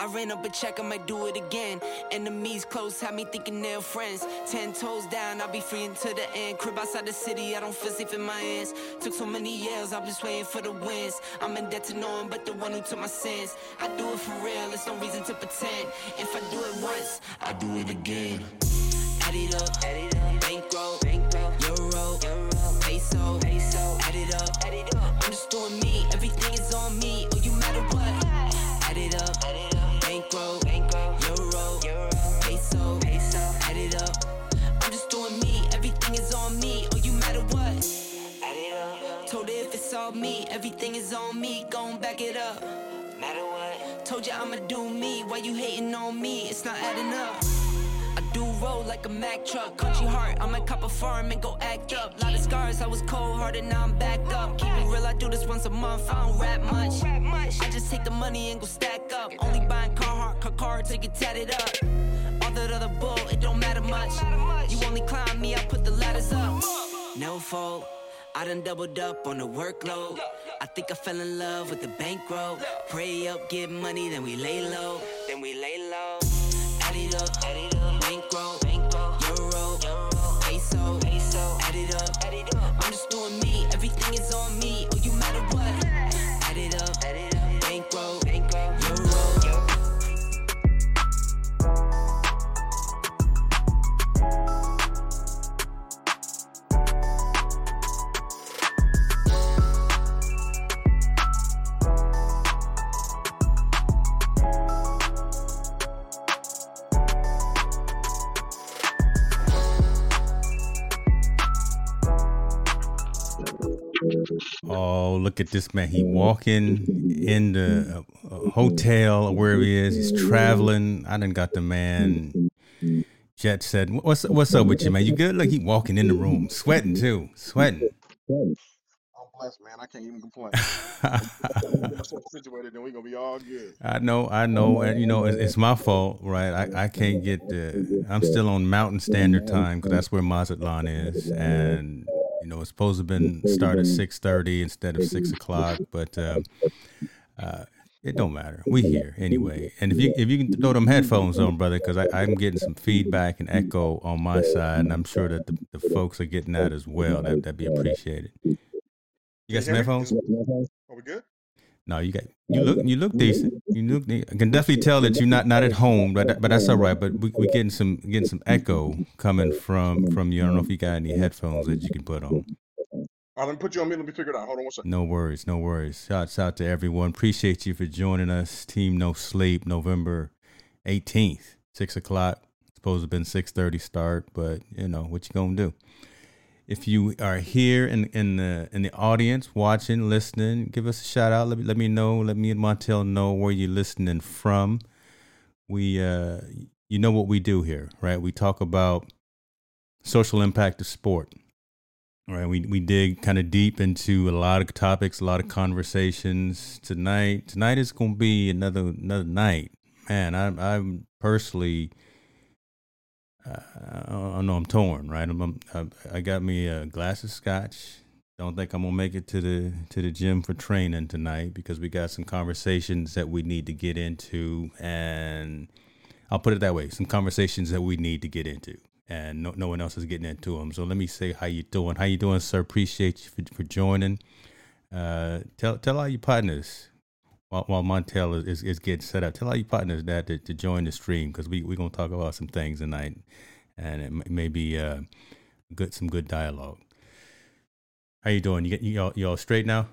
I ran up a check, I might do it again. Enemies close, had me thinking they're friends. Ten toes down, I'll be free until the end. Crib outside the city, I don't feel safe in my hands. Took so many years, I'm just waiting for the wins. I'm in debt to no one but the one who took my sins. I do it for real, there's no reason to pretend. If I do it once, I do it again. Add it up, add it up. Her if it's all me, everything is on me. Gon' back it up. Matter what? Told you I'ma do me. Why you hating on me? It's not adding up. I do roll like a Mack truck. Country heart, I might cop a farm and go act up. Lot of scars, I was cold hearted, now I'm backed up. Keep it real, I do this once a month. I don't rap much. I just take the money and go stack up. Only buying Carhartt, car car till you tatted up. All that other bull, it don't matter much. You only climb me, I put the ladders up. No fault. I done doubled up on the workload. I think I fell in love with the bankroll. Pray up, get money, then we lay low. Then we lay low. Add it up. Oh, look at this man. He walking in the uh, uh, hotel or wherever he is. He's traveling. I done got the man jet said, What's what's up with you, man? You good? Look, he walking in the room, sweating too. Sweating. I'm blessed, man. I can't even complain. Situated, then we gonna be all good. I know, I know, and you know, it's, it's my fault, right? I, I can't get the. I'm still on Mountain Standard Time because that's where Mazatlan is, and you know, it's supposed to have been start at six thirty instead of six o'clock, but uh, uh, it don't matter. We here anyway, and if you if you can throw them headphones on, brother, because I'm getting some feedback and echo on my side, and I'm sure that the, the folks are getting that as well. That that'd be appreciated. You got some headphones? Are we good? No, you got you look you look decent. You look. I can definitely tell that you're not not at home, but but that's all right. But we we getting some getting some echo coming from from you. I don't know if you got any headphones that you can put on. All right, let me put you on mute. Let me figure it out. Hold on one second. No worries, no worries. Shouts out to everyone. Appreciate you for joining us. Team No Sleep, November eighteenth, six o'clock. Supposed to have been six thirty start, but you know what you gonna do. If you are here in in the in the audience, watching, listening, give us a shout out. Let me let me know. Let me and Montel know where you're listening from. We uh, you know what we do here, right? We talk about social impact of sport. right we we dig kind of deep into a lot of topics, a lot of conversations tonight. Tonight is going to be another another night, man. I'm I'm personally, I don't know, I'm torn, right? I'm, I'm I- got me a glass of scotch. Don't think I'm gonna make it to the to the gym for training tonight because we got some conversations that we need to get into, and I'll put it that way: some conversations that we need to get into and no, no one else is getting into them. So let me say how you doing. How you doing, sir? Appreciate you for, for joining. Uh, tell tell all your partners while, while Montel is, is, is getting set up. Tell all your partners that to, to join the stream because we we gonna talk about some things tonight, and it may be uh, good some good dialogue. How you doing? You get you all, you all straight now?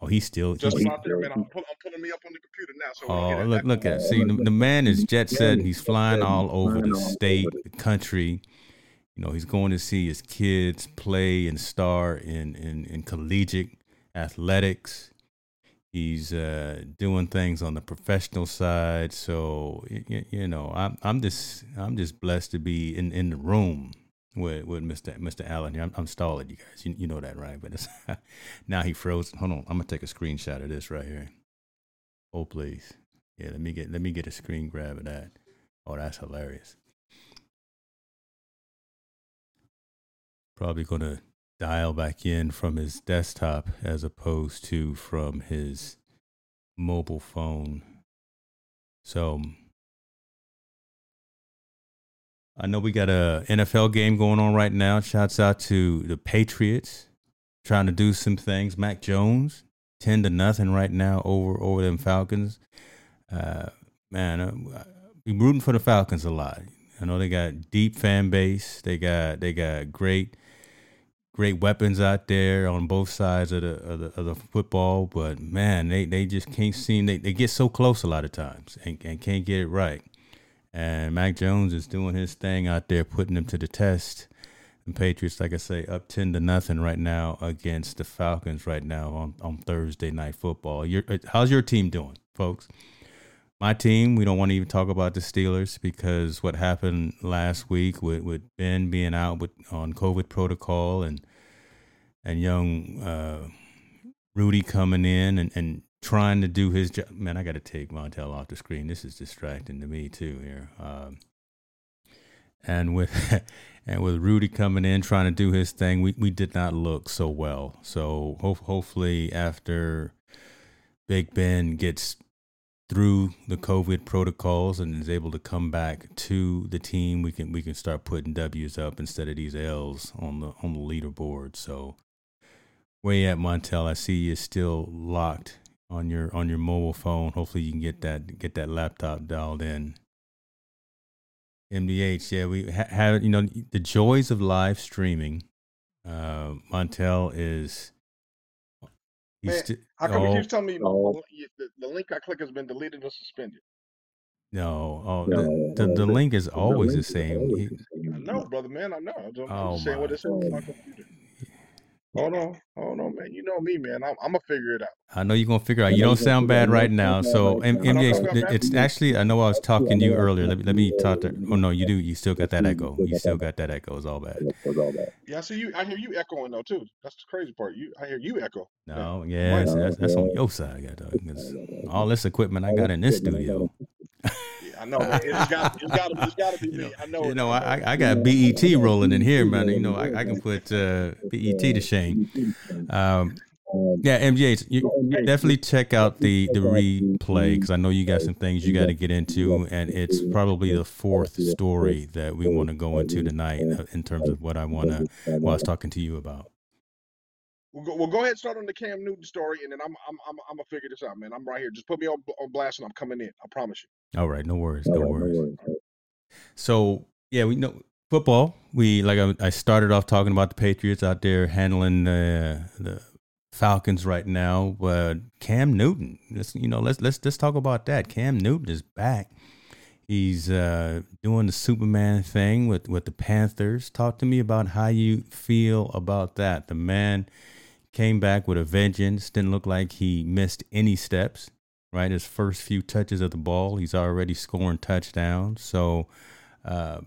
Oh, he's still. Just he- out there, man. I'm, pull, I'm pulling me up on the computer now. So Oh, look, look at see the, the man is jet set. He's flying all over the state, the country. You know, he's going to see his kids play and star in in, in collegiate athletics. He's uh, doing things on the professional side. So you, you know, I'm I'm just I'm just blessed to be in, in the room with with Mr. Mr. Allen here. I'm, I'm stalling you guys. You, you know that, right? But now he froze. Hold on, I'm gonna take a screenshot of this right here. Oh please. Yeah, let me get let me get a screen grab of that. Oh, that's hilarious. Probably gonna dial back in from his desktop as opposed to from his mobile phone. So I know we got a NFL game going on right now. Shouts out to the Patriots trying to do some things. Mac Jones, ten to nothing right now over over them Falcons. Uh, man, uh, we rooting for the Falcons a lot. I know they got deep fan base. They got they got great great weapons out there on both sides of the of the, of the football. But man, they, they just can't seem they, they get so close a lot of times and, and can't get it right. And Mac Jones is doing his thing out there, putting them to the test. And Patriots, like I say, up ten to nothing right now against the Falcons right now on, on Thursday night football. Your, uh, how's your team doing, folks? My team, we don't want to even talk about the Steelers because what happened last week with, with Ben being out with on COVID protocol and and young uh, Rudy coming in and, and trying to do his job. Man, I got to take Montel off the screen. This is distracting to me too here. Um, and with and with Rudy coming in trying to do his thing, we, we did not look so well. So ho- hopefully after Big Ben gets through the COVID protocols and is able to come back to the team, we can we can start putting W's up instead of these L's on the on the leaderboard. So where you at Montel? I see you still locked on your on your mobile phone. Hopefully you can get that get that laptop dialed in. MDH, yeah, we ha- have you know the joys of live streaming. Uh, Montel is. Man, sti- how come oh, you keep telling me oh. the, the, link I click has been deleted or suspended? No, oh, no, the, the, the link is always the same. I know, brother, man. I know. I'm, I'm oh saying what it says on my computer. Hold on, hold on, man. You know me, man. I'm, I'm gonna figure it out. I know you're gonna figure out. You don't sound bad right now. So M- MJ, it's actually I know I was talking to you earlier. Let me let me talk to. Oh no, you do. You still got that echo. You still got that echo. It's all bad. Yeah, I see you. I hear you echoing though too. That's the crazy part. You, I hear you echo. No, yeah, that's, that's, that's on your side. I got all this equipment I got in this studio. I know. It's got, it's got, to, it's got to be me. I know. You know, I, I got BET rolling in here, man. You know, I, I can put uh, BET to shame. Um, yeah, MJ, you definitely check out the the replay because I know you got some things you got to get into, and it's probably the fourth story that we want to go into tonight uh, in terms of what I want to. What I was talking to you about. We'll go, we'll go ahead and start on the Cam Newton story, and then I'm I'm I'm, I'm gonna figure this out, man. I'm right here. Just put me on on blast, and I'm coming in. I promise you. All right, no worries, no, right, worries. no worries. So yeah, we know football. We like I, I, started off talking about the Patriots out there handling uh, the Falcons right now, but Cam Newton. Let's you know let's let's let's talk about that. Cam Newton is back. He's uh, doing the Superman thing with, with the Panthers. Talk to me about how you feel about that. The man came back with a vengeance. Didn't look like he missed any steps. Right, his first few touches of the ball, he's already scoring touchdowns. So uh,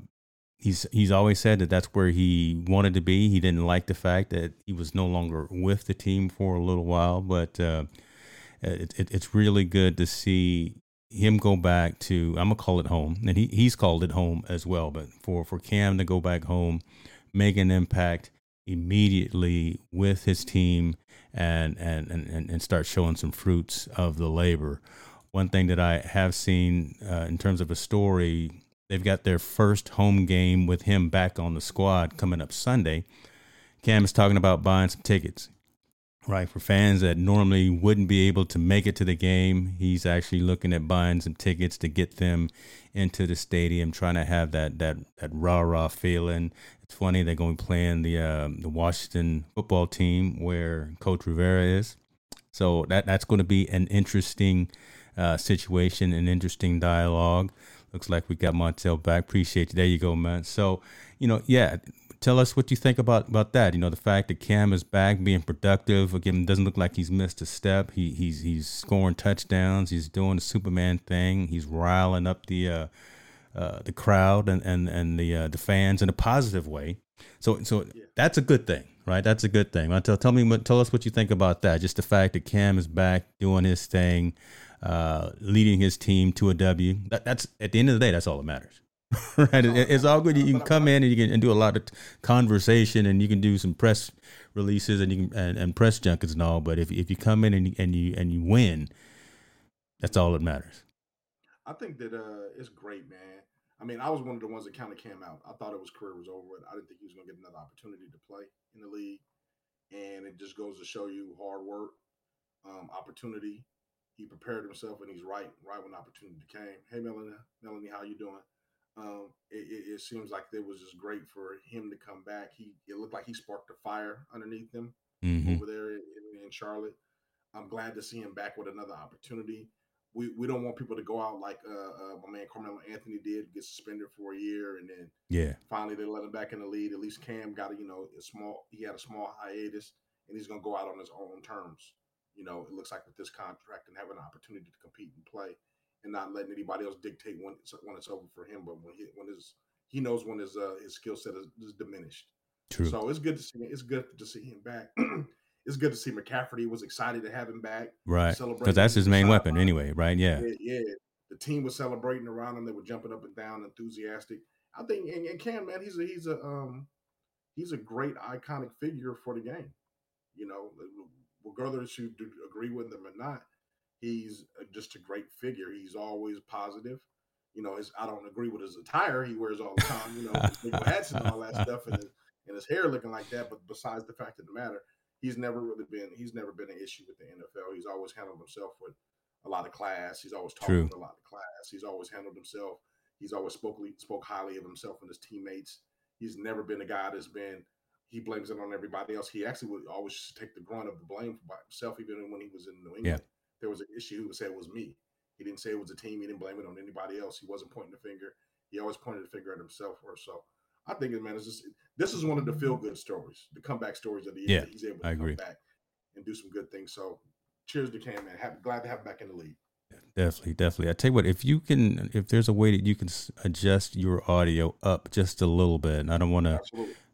he's he's always said that that's where he wanted to be. He didn't like the fact that he was no longer with the team for a little while, but uh, it, it, it's really good to see him go back to I'm gonna call it home, and he he's called it home as well. But for for Cam to go back home, make an impact, immediately with his team and, and, and, and start showing some fruits of the labor. One thing that I have seen uh, in terms of a story, they've got their first home game with him back on the squad coming up Sunday. Cam is talking about buying some tickets, right? For fans that normally wouldn't be able to make it to the game, he's actually looking at buying some tickets to get them into the stadium, trying to have that that that rah rah feeling, it's funny they're going to be playing the uh, the Washington football team where Coach Rivera is. So that that's going to be an interesting uh, situation, an interesting dialogue. Looks like we got Montel back. Appreciate you. There you go, man. So you know, yeah. Tell us what you think about about that. You know, the fact that Cam is back, being productive. Again, doesn't look like he's missed a step. He he's he's scoring touchdowns. He's doing the Superman thing. He's riling up the. Uh, uh, the crowd and and and the uh, the fans in a positive way. So so yeah. that's a good thing, right? That's a good thing. Tell tell me tell us what you think about that. Just the fact that Cam is back doing his thing, uh, leading his team to a W. That, that's at the end of the day, that's all that matters. right? It, it's all good. You can come in and you can and do a lot of conversation and you can do some press releases and you can and, and press junkets and all. But if if you come in and you, and you and you win, that's all that matters. I think that uh, it's great, man. I mean, I was one of the ones that kind of came out. I thought it was career was over with. I didn't think he was going to get another opportunity to play in the league, and it just goes to show you hard work, um, opportunity. He prepared himself, and he's right, right when opportunity came. Hey, Melanie, Melanie, how you doing? Um, it, it, it, seems like it was just great for him to come back. He it looked like he sparked a fire underneath him mm-hmm. over there in, in Charlotte. I'm glad to see him back with another opportunity we, we don't want people to go out like uh, uh, my man Carmelo Anthony did, get suspended for a year, and then yeah, finally they let him back in the lead. At least Cam got a you know a small he had a small hiatus, and he's gonna go out on his own terms. You know, it looks like with this contract and having an opportunity to compete and play, and not letting anybody else dictate when it's, when it's over for him. But when he when his he knows when his uh, his skill set is, is diminished. True. So it's good to see it's good to see him back. it's good to see McCafferty was excited to have him back. Right. Because that's his main weapon anyway, right? Yeah. yeah. yeah. The team was celebrating around him. They were jumping up and down, enthusiastic. I think and, and Cam, man, he's a he's a um he's a great iconic figure for the game. You know, regardless you agree with him or not, he's uh, just a great figure. He's always positive. You know, his I don't agree with his attire he wears all the time. You know, hats and all that stuff, and his, and his hair looking like that. But besides the fact of the matter, he's never really been he's never been an issue with the NFL. He's always handled himself with a lot of class. He's always talked with a lot of class. He's always handled himself. He's always spoke spoke highly of himself and his teammates. He's never been a guy that's been he blames it on everybody else. He actually would always take the grunt of the blame for himself, even when he was in New England. Yeah. There was an issue, he would say it was me. He didn't say it was a team. He didn't blame it on anybody else. He wasn't pointing the finger. He always pointed the finger at himself or so. I think, man, it's just this is one of the feel good stories, the comeback stories of the year. Yeah, he's able to I come agree. back and do some good things. So, cheers to Cam, man. Happy, glad to have him back in the league. Definitely, definitely. I tell you what, if you can, if there's a way that you can adjust your audio up just a little bit, and I don't want to,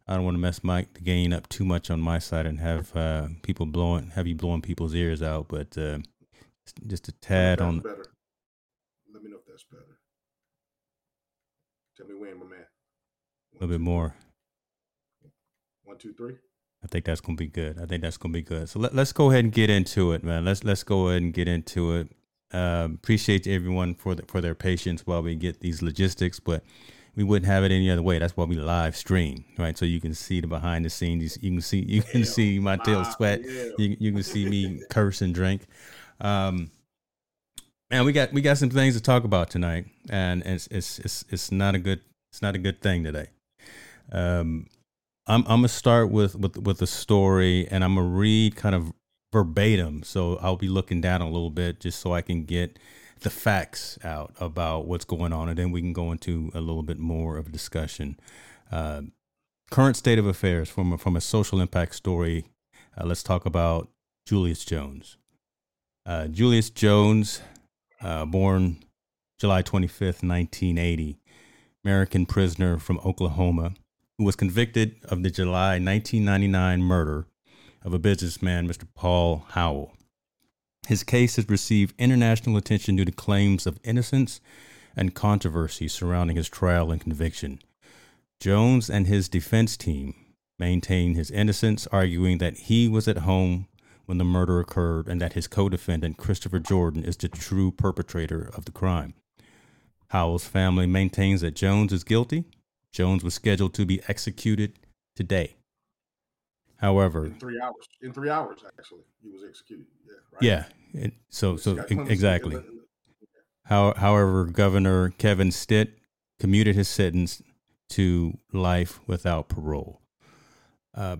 I don't want to mess my gain up too much on my side and have uh, people blowing, have you blowing people's ears out, but uh, just a tad on. Better. Let me know if that's better. Tell me when, my man. A little bit more. One, two, three. I think that's gonna be good. I think that's gonna be good. So let, let's go ahead and get into it, man. Let's let's go ahead and get into it. Um, appreciate everyone for the, for their patience while we get these logistics, but we wouldn't have it any other way. That's why we live stream, right? So you can see the behind the scenes. You can see you can see my tail sweat. You, you can see me curse and drink. Um, man, we got we got some things to talk about tonight, and it's it's it's it's not a good it's not a good thing today. Um, I'm I'm gonna start with with with a story, and I'm gonna read kind of verbatim. So I'll be looking down a little bit just so I can get the facts out about what's going on, and then we can go into a little bit more of a discussion. Uh, current state of affairs from a, from a social impact story. Uh, let's talk about Julius Jones. Uh, Julius Jones, uh, born July 25th, 1980, American prisoner from Oklahoma who was convicted of the July 1999 murder of a businessman, Mr. Paul Howell. His case has received international attention due to claims of innocence and controversy surrounding his trial and conviction. Jones and his defense team maintain his innocence, arguing that he was at home when the murder occurred and that his co defendant, Christopher Jordan, is the true perpetrator of the crime. Howell's family maintains that Jones is guilty Jones was scheduled to be executed today. However, in three hours, in three hours, actually, he was executed. Yeah, right? yeah. It, so, so exactly. How, however, Governor Kevin Stitt commuted his sentence to life without parole. Uh,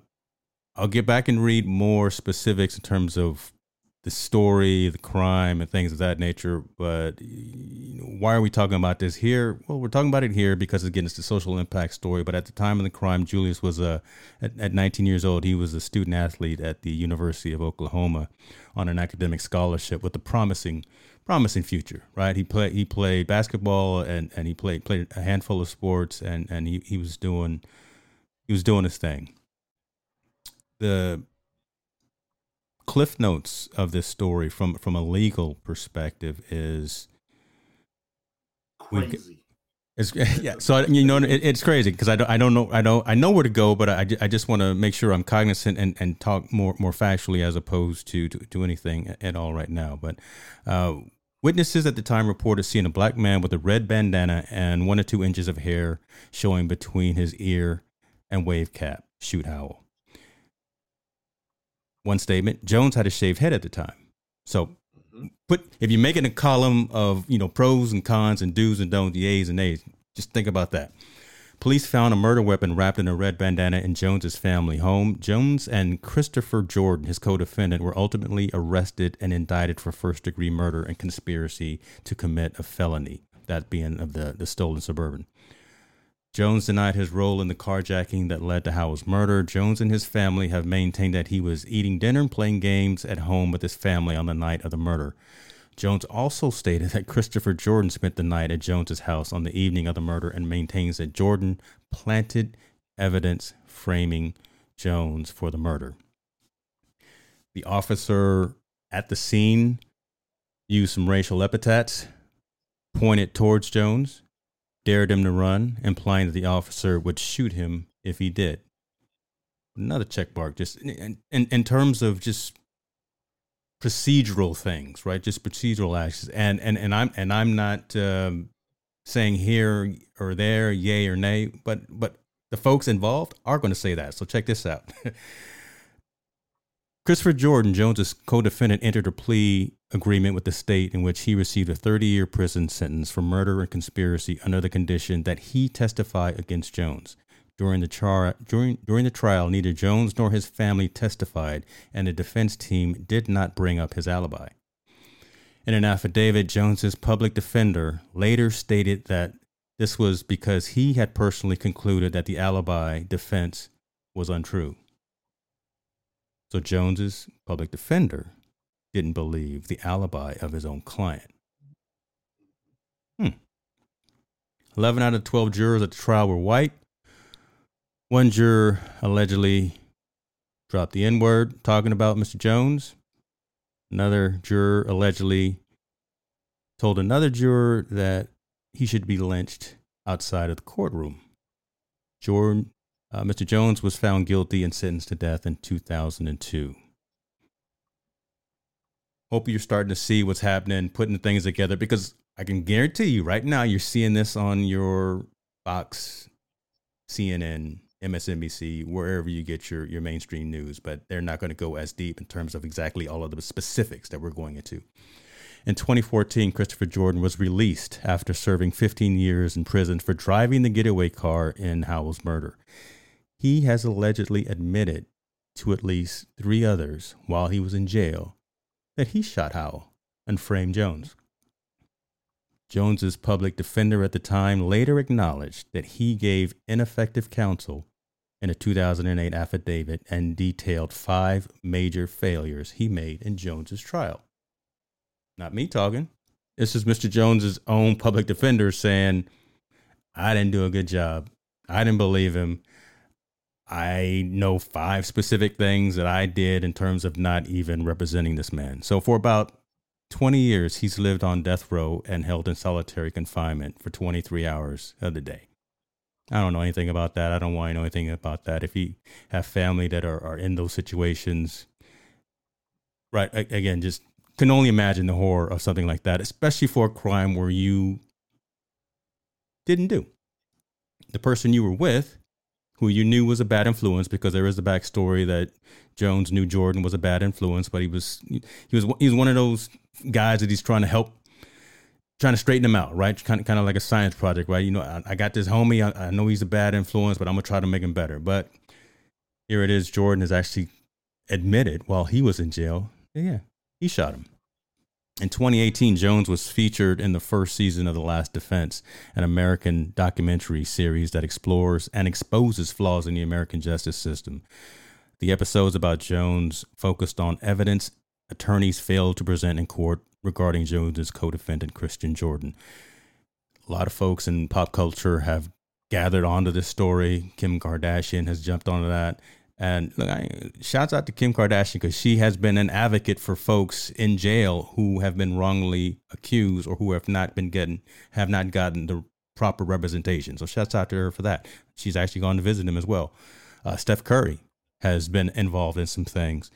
I'll get back and read more specifics in terms of the story, the crime, and things of that nature. But why are we talking about this here? Well, we're talking about it here because again, it's the social impact story. But at the time of the crime, Julius was a at, at 19 years old. He was a student athlete at the University of Oklahoma on an academic scholarship with a promising promising future. Right? He played he played basketball and and he played played a handful of sports and and he, he was doing he was doing his thing. The cliff notes of this story from from a legal perspective is crazy. It's, yeah, so you know it, it's crazy because I don't I don't know I don't I know where to go, but I, I just want to make sure I'm cognizant and, and talk more more factually as opposed to to, to anything at all right now. But uh, Witnesses at the time reported seeing a black man with a red bandana and one or two inches of hair showing between his ear and wave cap shoot Howell. One statement Jones had a shaved head at the time. So mm-hmm. put if you're making a column of you know pros and cons and do's and don'ts, the A's and A's, just think about that. Police found a murder weapon wrapped in a red bandana in Jones's family home. Jones and Christopher Jordan, his co-defendant, were ultimately arrested and indicted for first-degree murder and conspiracy to commit a felony, that being of the, the stolen suburban. Jones denied his role in the carjacking that led to Howell's murder. Jones and his family have maintained that he was eating dinner and playing games at home with his family on the night of the murder. Jones also stated that Christopher Jordan spent the night at Jones's house on the evening of the murder and maintains that Jordan planted evidence framing Jones for the murder. The officer at the scene used some racial epithets, pointed towards Jones, dared him to run, implying that the officer would shoot him if he did. Another check mark, just in, in, in terms of just procedural things, right? Just procedural actions. And and and I'm and I'm not um, saying here or there, yay or nay, but but the folks involved are going to say that. So check this out. Christopher Jordan, Jones's co-defendant, entered a plea agreement with the state in which he received a 30-year prison sentence for murder and conspiracy under the condition that he testify against Jones. During the, char- during, during the trial, neither Jones nor his family testified, and the defense team did not bring up his alibi. In an affidavit, Jones's public defender later stated that this was because he had personally concluded that the alibi defense was untrue. So Jones's public defender didn't believe the alibi of his own client. Hmm. 11 out of 12 jurors at the trial were white, one juror allegedly dropped the N word talking about Mr. Jones. Another juror allegedly told another juror that he should be lynched outside of the courtroom. Jordan, uh, Mr. Jones was found guilty and sentenced to death in 2002. Hope you're starting to see what's happening, putting the things together, because I can guarantee you right now you're seeing this on your Fox, CNN, MSNBC, wherever you get your, your mainstream news, but they're not going to go as deep in terms of exactly all of the specifics that we're going into. In 2014, Christopher Jordan was released after serving 15 years in prison for driving the getaway car in Howell's murder. He has allegedly admitted to at least three others while he was in jail that he shot Howell and framed Jones. Jones's public defender at the time later acknowledged that he gave ineffective counsel in a 2008 affidavit and detailed five major failures he made in Jones's trial. Not me talking. This is Mr. Jones's own public defender saying, I didn't do a good job. I didn't believe him. I know five specific things that I did in terms of not even representing this man. So for about 20 years, he's lived on death row and held in solitary confinement for 23 hours of the day. I don't know anything about that. I don't want to know anything about that. If you have family that are, are in those situations, right? Again, just can only imagine the horror of something like that, especially for a crime where you didn't do. The person you were with, who you knew was a bad influence, because there is the backstory that Jones knew Jordan was a bad influence, but he was he was he was one of those guys that he's trying to help trying to straighten him out, right? Kind of, kind of like a science project, right? You know, I, I got this homie. I, I, know he's a bad influence, but I'm gonna try to make him better. But here it is. Jordan has actually admitted while he was in jail, yeah, he shot him. In 2018, Jones was featured in the first season of The Last Defense, an American documentary series that explores and exposes flaws in the American justice system. The episodes about Jones focused on evidence attorneys failed to present in court regarding Jones's co-defendant Christian Jordan. A lot of folks in pop culture have gathered onto this story. Kim Kardashian has jumped onto that. And look, I, shouts out to Kim Kardashian because she has been an advocate for folks in jail who have been wrongly accused or who have not been getting have not gotten the proper representation. So shouts out to her for that. She's actually gone to visit him as well. Uh, Steph Curry has been involved in some things.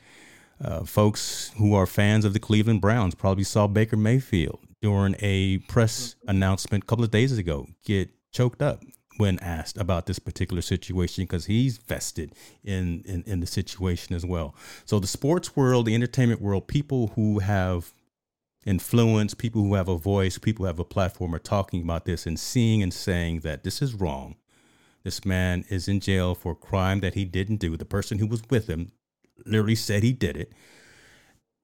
uh, folks who are fans of the Cleveland Browns probably saw Baker Mayfield during a press announcement a couple of days ago get choked up when asked about this particular situation because he's vested in, in, in the situation as well. So the sports world, the entertainment world, people who have influence, people who have a voice, people who have a platform are talking about this and seeing and saying that this is wrong. This man is in jail for a crime that he didn't do. The person who was with him literally said he did it.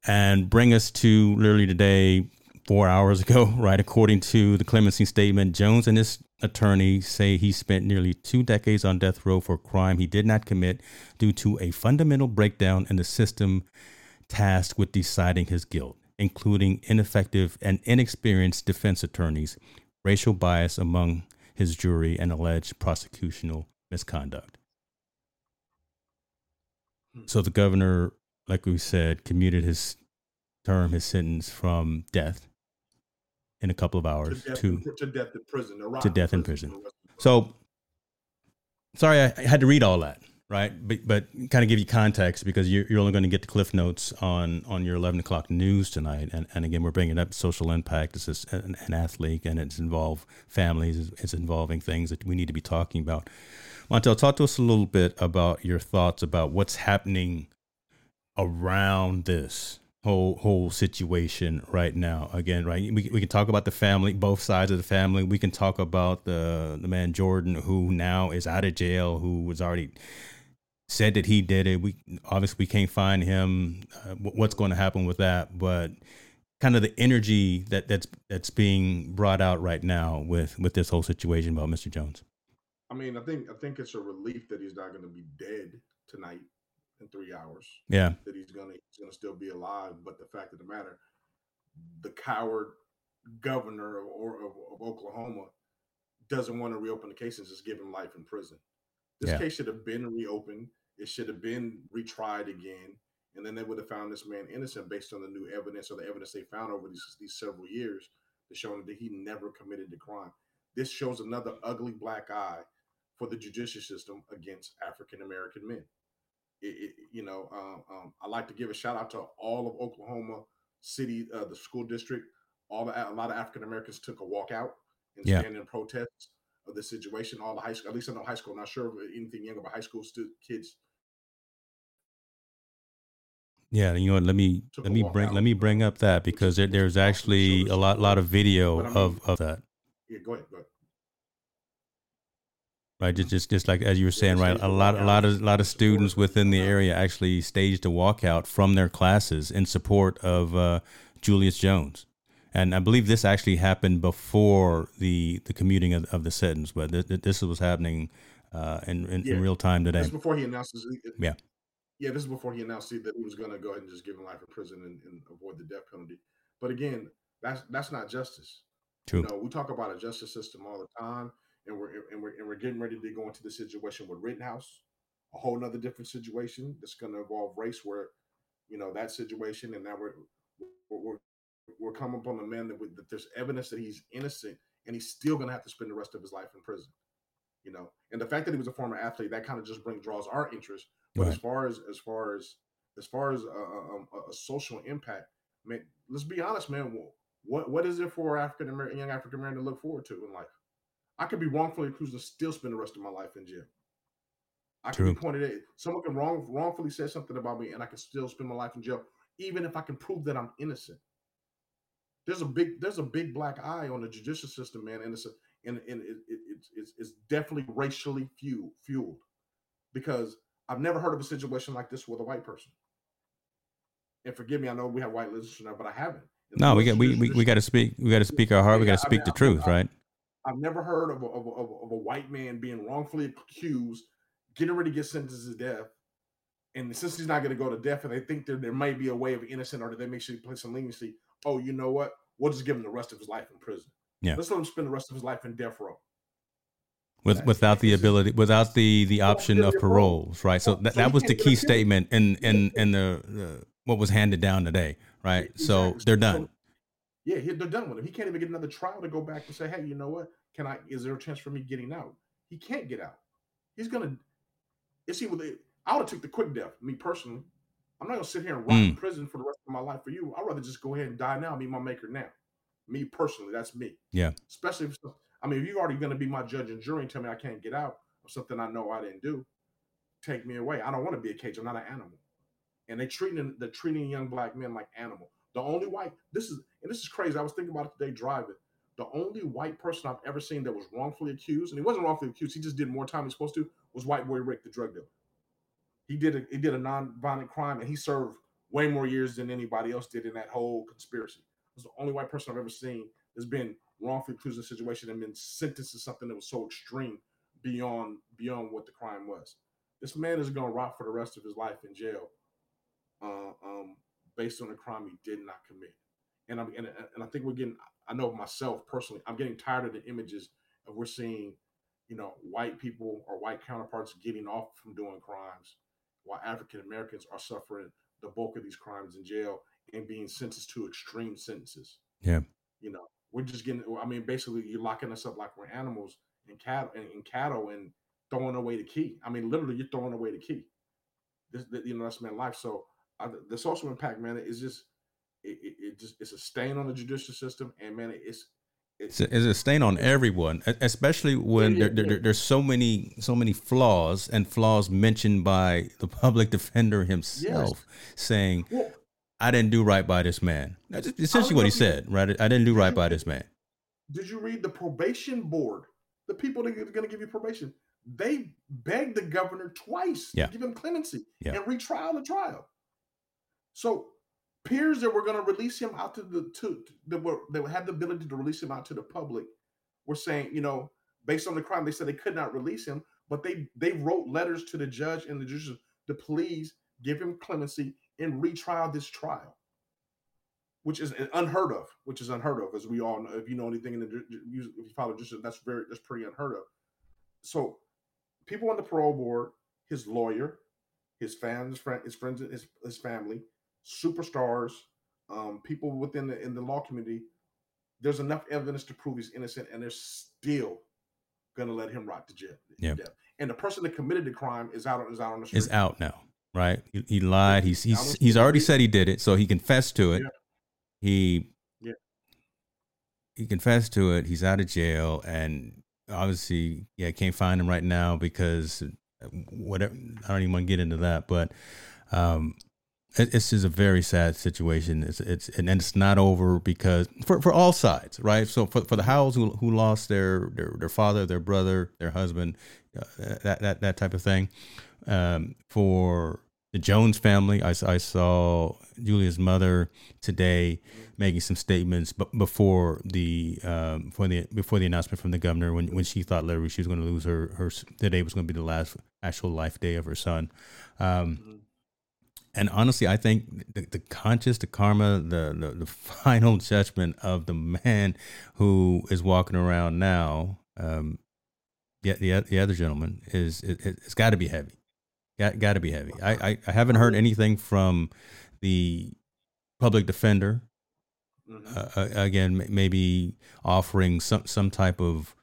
And bring us to literally today, four hours ago, right? According to the clemency statement, Jones and his attorney say he spent nearly two decades on death row for a crime he did not commit due to a fundamental breakdown in the system tasked with deciding his guilt including ineffective and inexperienced defense attorneys, racial bias among his jury, and alleged prosecutorial misconduct. So the governor, like we said, commuted his term, his sentence from death in a couple of hours to death, to, in, to death in prison. To death in prison. prison. So, sorry, I had to read all that right? But but kind of give you context because you're, you're only going to get the cliff notes on on your 11 o'clock news tonight. And, and again, we're bringing up social impact. This is an, an athlete, and it's involved families. It's involving things that we need to be talking about. Montel, talk to us a little bit about your thoughts about what's happening around this whole whole situation right now. Again, right? We, we can talk about the family, both sides of the family. We can talk about the the man Jordan, who now is out of jail, who was already said that he did it. We obviously we can't find him. Uh, what's going to happen with that? But kind of the energy that that's that's being brought out right now with with this whole situation about Mr. Jones. I mean, I think I think it's a relief that he's not going to be dead tonight in three hours. Yeah, that he's gonna he's gonna still be alive. But the fact of the matter, the coward governor of, of, of Oklahoma doesn't want to reopen the case and just give him life in prison. This yeah. case should have been reopened. It should have been retried again, and then they would have found this man innocent based on the new evidence or the evidence they found over these, these several years to show that he never committed the crime. This shows another ugly black eye for the judicial system against African American men. It, it, you know, um, um, I like to give a shout out to all of Oklahoma City, uh, the school district. All the, a lot of African Americans took a walk out and yeah. stand in protest of the situation. All the high school, at least I know high school. I'm not sure of anything younger, but high school stu- kids yeah, you know what? Let me let me bring out. let me bring up that because there, there's actually a lot lot of video of of that. Yeah, go ahead, go ahead. Right, just just just like as you were saying, right? A lot a lot of a lot of students within the area actually staged a walkout from their classes in support of uh, Julius Jones, and I believe this actually happened before the the commuting of, of the sentence, but this, this was happening uh, in in, yeah. in, real time today. This before he announced his, yeah yeah, this is before he announced that he was going to go ahead and just give him life in prison and, and, avoid the death penalty. But again, that's that's not justice. True. You know, we talk about a justice system all the time, and we're and we're and we're getting ready to go into the situation with Rittenhouse, a whole nother different situation that's going to involve race, where you know that situation, and now we're we're we're coming upon a man that, that there's evidence that he's innocent, and he's still going to have to spend the rest of his life in prison. You know, and the fact that he was a former athlete that kind of just brings draws our interest but right. as far as as far as as far as a, a, a social impact, man, let's be honest, man. What what is it for African American young African American to look forward to in life? I could be wrongfully accused and still spend the rest of my life in jail. I True. can be pointed at someone can wrong wrongfully say something about me, and I can still spend my life in jail, even if I can prove that I'm innocent. There's a big there's a big black eye on the judicial system, man, and it's a, and, and it, it, it's, it's definitely racially fueled fueled because I've never heard of a situation like this with a white person. And forgive me, I know we have white listeners now, but I haven't. no, we got we, we, we got to speak. We got to speak our heart. we got to speak I mean, the truth, I, right? I've never heard of a, of, a, of a white man being wrongfully accused, getting ready to get sentenced to death, and since he's not going to go to death, and they think there there might be a way of innocent, or they make sure he play some leniency. Oh, you know what? We'll just give him the rest of his life in prison. Yeah, let's let him spend the rest of his life in death row. With without the ability without the the option of paroles right? So that, that was the key statement in in in the, the what was handed down today right? So they're done yeah they're done with him he can't even get another trial to go back and say hey you know what can i is there a chance for me getting out he can't get out he's gonna he with i would have took the quick death me personally I'm not gonna sit here and rot Mm. in prison for the rest of my life for you. I'd rather just go ahead and die now, meet my maker now. Me personally, that's me. Yeah. Especially if I mean, if you're already gonna be my judge and jury and tell me I can't get out of something I know I didn't do, take me away. I don't want to be a cage. I'm not an animal. And they treating they're treating young black men like animal. The only white this is and this is crazy. I was thinking about it today driving. The only white person I've ever seen that was wrongfully accused, and he wasn't wrongfully accused, he just did more time than he's supposed to, was white boy Rick, the drug dealer. He did a he did a non-violent crime and he served way more years than anybody else did in that whole conspiracy. It was the only white person I've ever seen that's been wrongfully accused in a situation and been sentenced to something that was so extreme beyond beyond what the crime was. This man is going to rot for the rest of his life in jail, uh, um, based on a crime he did not commit. And I'm and, and I think we're getting. I know myself personally. I'm getting tired of the images of we're seeing, you know, white people or white counterparts getting off from doing crimes, while African Americans are suffering the bulk of these crimes in jail and being sentenced to extreme sentences. Yeah. You know, we're just getting. I mean, basically, you're locking us up like we're animals and cattle and, and cattle and throwing away the key. I mean, literally, you're throwing away the key. This, you know, that's man life. So the social impact, man, is just it, it, it, just it's a stain on the judicial system, and man, it's it's a, it's a stain on everyone, especially when there, there, there's so many so many flaws and flaws mentioned by the public defender himself, saying, well, "I didn't do right by this man." That's essentially what he said, right? I didn't do right by this man. Did you read the probation board? The people that are going to give you probation, they begged the governor twice Yeah. to give him clemency Yeah. and retrial the trial. So peers that were going to release him out to the to that were that had the ability to release him out to the public were saying, you know, based on the crime, they said they could not release him, but they they wrote letters to the judge and the judge to please give him clemency and retrial this trial which is unheard of, which is unheard of, as we all know. If you know anything in the if you follow justice, that's very that's pretty unheard of. So, people on the parole board, his lawyer, his fans, friend, his friends, his his family, superstars, um, people within the in the law community. There's enough evidence to prove he's innocent, and they're still gonna let him rot to jail. Yeah. And the person that committed the crime is out is out on the street. Is out now, right? He, he lied. He's he's he's already said he did it, so he confessed to it. Yeah. He Yeah. he confessed to it. He's out of jail, and obviously, yeah, can't find him right now because uh, whatever. I don't even want to get into that, but um, it's just a very sad situation. It's it's and, it's not over because for, for all sides, right? So for, for the Howells who who lost their their, their father, their brother, their husband, uh, that that that type of thing. Um, for the Jones family, I, I saw Julius's mother today making some statements, but before the um, for the before the announcement from the governor, when when she thought literally she was going to lose her her today was going to be the last actual life day of her son. Um, Mhm. And honestly, I think the, the conscious, the karma, the, the the final judgment of the man who is walking around now, um, the the, the other gentleman is it, it's got to be heavy. Got got to be heavy. I, I I haven't heard anything from the public defender. Mhm. Uh, uh, again, maybe offering some some type of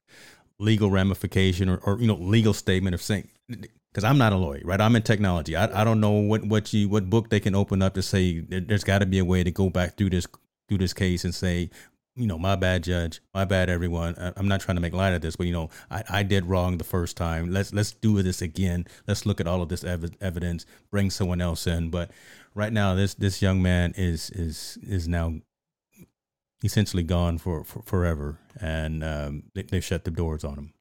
legal ramification or, or you know legal statement of saying because I'm not a lawyer, right? I'm in technology. I, I don't know what what you what book they can open up to say there, there's got to be a way to go back through this through this case and say, you know, my bad, judge, my bad, everyone. I, I'm not trying to make light of this, but you know, I, I did wrong the first time. Let's let's do this again. Let's look at all of this ev- evidence. Bring someone else in. But right now, this this young man is is is now essentially gone for, for forever, and um, they, shut the doors on him,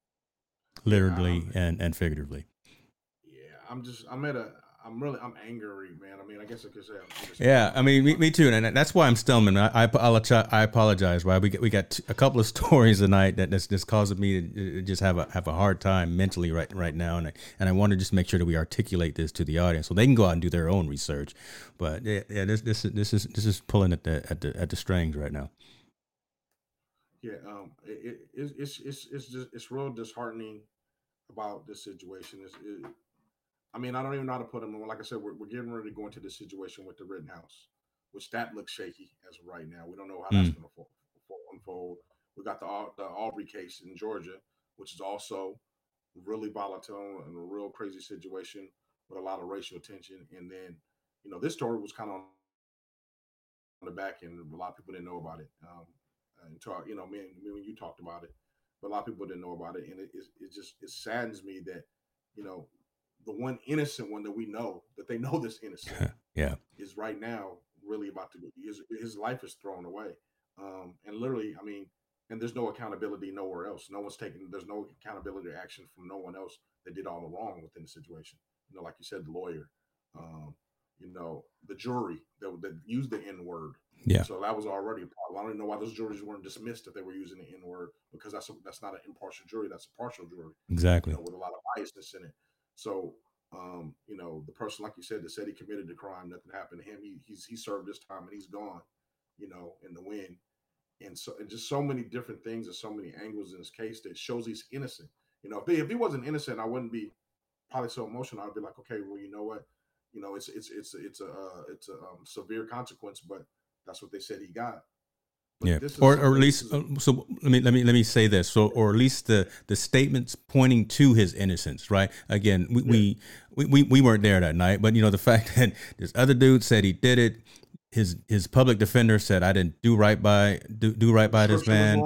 literally Um, and and figuratively. Yeah, I'm just I'm at a I'm really I'm angry, man. I mean, I guess I could say Yeah, I mean, me, me too, and that's why I'm Stillman. I, I apologize. I apologize. Right, we got, we got a couple of stories tonight that that's just causing me to just have a have a hard time mentally right right now, and I, and I want to just make sure that we articulate this to the audience so they can go out and do their own research. But yeah, yeah this this is this is this is pulling at the at the at the strings right now. Yeah. Um, it, it, it's it's it's it's just it's real disheartening about this situation. It's, it, I mean, I don't even know how to put them. Like I said, we're, we're getting ready to go into the situation with the Rittenhouse, which that looks shaky as of right now. We don't know how that's going to unfold. We got the the Arbery case in Georgia, which is also really volatile and a real crazy situation with a lot of racial tension. And then you know, this story was kind of on the back end. A lot of people didn't know about it um, until you know me and me when you talked about it, but a lot of people didn't know about it, and it, it, it just it saddens me that you know the one innocent one that we know that they know this innocent yeah. is right now really about to his, his life is thrown away. Um, and literally i mean and there's no accountability nowhere else. No one's taking there's no accountability or action from no one else that did all the wrong within the situation. You know like you said the lawyer um, you know the jury that, that used the n word yeah so that was already a problem i don't know why those juries weren't dismissed if they were using the n word because that's a, that's not an impartial jury that's a partial jury exactly you know, with a lot of biasness in it so, um, you know, the person, like you said, that said he committed the crime, nothing happened to him. He he's he served his time and he's gone, you know, in the wind. And so, and just so many different things and so many angles in this case that shows he's innocent. You know, if, he, if he wasn't innocent, I wouldn't be probably so emotional. I'd be like, okay, well, you know what, you know, it's it's it's it's a uh, it's a um, severe consequence, but that's what they said he got. Yeah, or or at least uh, so let me let me let me say this. So or at least the the statements pointing to his innocence right? Again we, yeah. we, we we weren't there that night but you know the fact that this other dude said he did it his his public defender said I didn't do right by do, do right by this man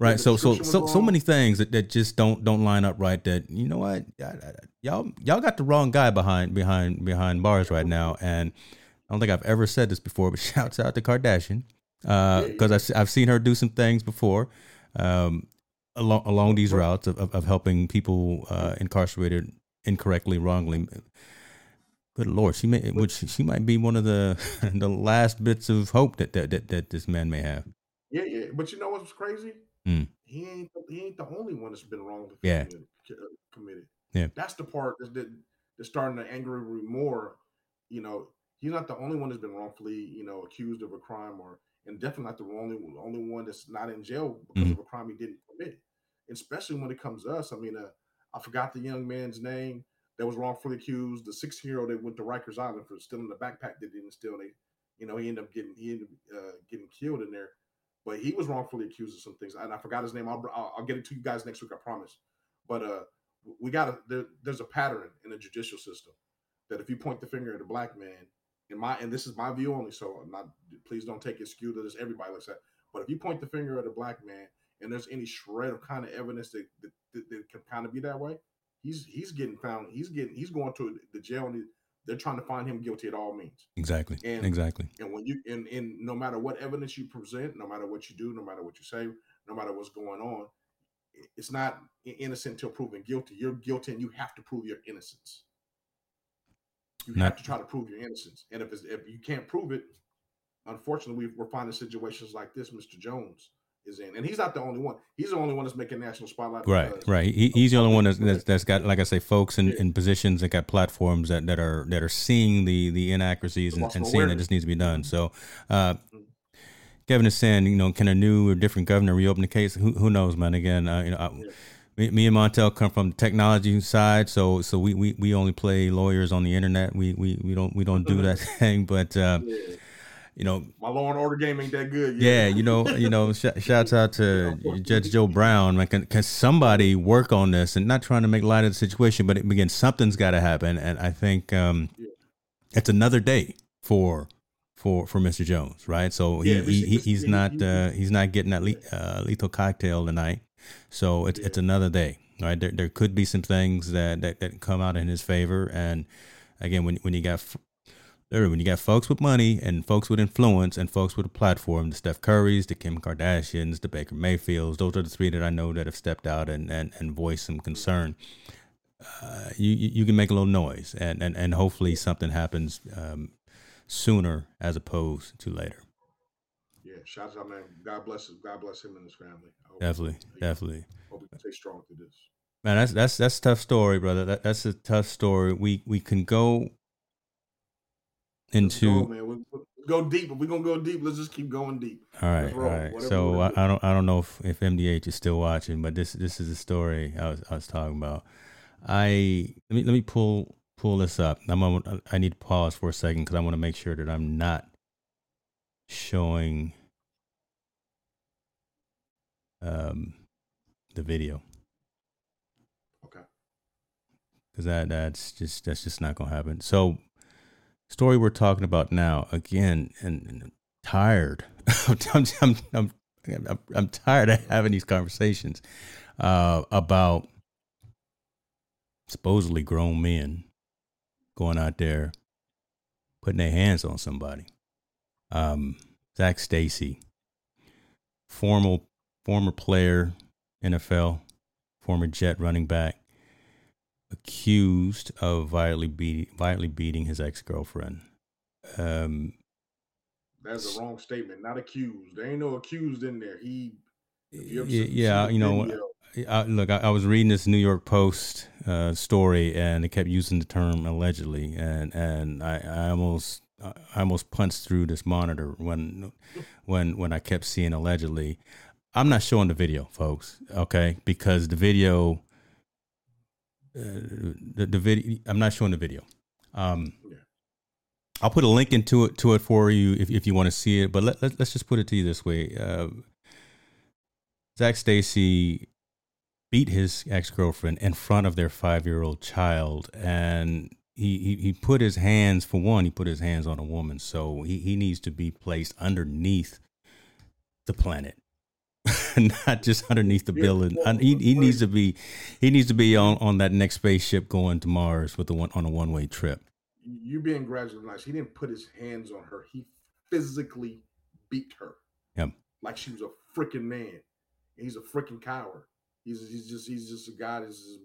right so so so so many things that, that just don't don't line up right that you know what y'all y'all got the wrong guy behind behind behind bars right now and I don't think I've ever said this before but shouts out to Kardashian because uh, I've, I've seen her do some things before um, along along these routes of, of, of helping people uh, incarcerated incorrectly, wrongly. Good lord, she may which she might be one of the the last bits of hope that that that, that this man may have. Yeah, yeah, but you know what's crazy? Mm. He ain't he ain't the only one that's been wrongly yeah. committed. Yeah, that's the part that that's starting to anger me more. You know, he's not the only one that's been wrongfully you know accused of a crime or and definitely not the only only one that's not in jail because mm-hmm. of a crime he didn't commit. Especially when it comes to us. I mean, uh, I forgot the young man's name that was wrongfully accused. The 16 year old that went to Rikers Island for stealing the backpack that didn't steal. They, you know, he ended up getting he ended up uh, getting killed in there. But he was wrongfully accused of some things, and I forgot his name. I'll, I'll, get it to you guys next week. I promise. But uh, we got to there, there's a pattern in the judicial system that if you point the finger at a black man in my and this is my view only, so I'm not please don't take it skewed to this. Everybody looks at, but if you point the finger at a black man and there's any shred of kind of evidence that that, that, that can kind of be that way, he's he's getting found. He's getting he's going to the jail and they're trying to find him guilty at all means. Exactly. And, exactly. And when you and, and no matter what evidence you present, no matter what you do, no matter what you say, no matter what's going on, it's not innocent until proven guilty. You're guilty and you have to prove your innocence. You Not, have to try to prove your innocence, and if if you can't prove it, unfortunately, we're finding situations like this. Mr. Jones is in, and he's not the only one. He's the only one that's making national spotlight. Right, right. He, he's the only one that's, that's, that's got, like I say, folks in, in positions that got platforms that, that are that are seeing the the inaccuracies and, and seeing that this needs to be done. So. Uh, mm-hmm. Kevin is saying, you know, can a new or different governor reopen the case? Who, who knows, man? Again, uh, you know, I, yeah me, me and Montel come from the technology side, so so we, we, we only play lawyers on the internet. We we, we don't we don't do that thing, but uh, yeah. You know, my law and order game ain't that good. Yeah, you know, you know, sh- shouts out to Judge Joe Brown. Man, can, can somebody work on this? And not trying to make light of the situation, but again, something's got to happen. And I think um, yeah. it's another day for for for Mr. Jones, right? So he, yeah, he, he, he's not uh, he's not getting that le- uh, lethal cocktail tonight. So it's yeah. it's another day, right? There there could be some things that, that that come out in his favor, and again, when when you got when you got folks with money and folks with influence and folks with a platform, the Steph Currys, the Kim Kardashians, the Baker Mayfields, those are the three that I know that have stepped out and and, and voiced some concern. Uh, you you can make a little noise, and and and hopefully something happens um, sooner as opposed to later. Yeah, shout out, man. God bless him. God bless him and his family. Definitely, definitely. Hope we can stay strong through this. Man, that's that's that's a tough story, brother. That that's a tough story. We we can go into go, man. We, go deep. If we're gonna go deep, let's just keep going deep. All right, all right. So I, I, don't I don't know if, if MDH is still watching, but this this is a story I was I was talking about. I let me let me pull pull this up. I'm gonna, I need to pause for a second because I want to make sure that I'm not showing um, the video. Okay. Because that that's just that's just not gonna happen. So story we're talking about now again, and, and tired. I'm, I'm, I'm, I'm, I'm tired of having these conversations uh, about supposedly grown men going out there putting their hands on somebody. Um, Zac Stacy, former former player, NFL, former Jet running back, accused of violently beat, violently beating his ex girlfriend. Um, That's a wrong statement. Not accused. There ain't no accused in there. He. You yeah, you know, I, look, I, I, was reading this New York Post uh, story, and they kept using the term allegedly, and and I, I almost I almost punched through this monitor when when when I kept seeing allegedly. I'm not showing the video, folks. Okay, because the video, the the video, I'm not showing the video. Um, yeah. I'll put a link into it to it for you if, if you want to see it. But let, let us just put it to you this way: uh, Zac Stacy beat his ex girlfriend in front of their five year old child, and he, he he put his hands for one. He put his hands on a woman, so he he needs to be placed underneath the planet not just underneath the building. He, he needs to be he needs to be on, on that next spaceship going to Mars with the one on a one way trip. You being gradually nice. He didn't put his hands on her. He physically beat her. Yep. Like she was a freaking man. He's a freaking coward. He's he's just he's just a guy that's just,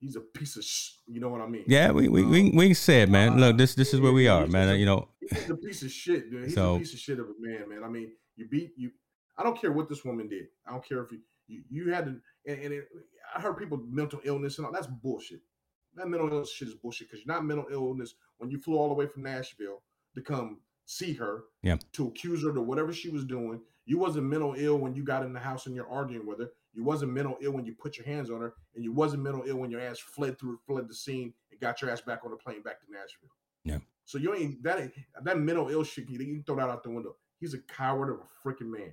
he's a piece of sh- you know what I mean? Yeah, we we um, we, we said, man. Uh, look, this this is where we are, man. A, you know, he's a piece of shit, dude. He's so, a piece of shit of a man, man. I mean, you beat you I don't care what this woman did. I don't care if you you, you had to. And, and it, I heard people mental illness and all that's bullshit. That mental illness shit is bullshit because you're not mental illness when you flew all the way from Nashville to come see her, yeah, to accuse her to whatever she was doing. You wasn't mental ill when you got in the house and you're arguing with her. You wasn't mental ill when you put your hands on her, and you wasn't mental ill when your ass fled through, fled the scene, and got your ass back on the plane back to Nashville. Yeah. So you ain't that ain't, that mental ill shit. You can throw that out the window. He's a coward of a freaking man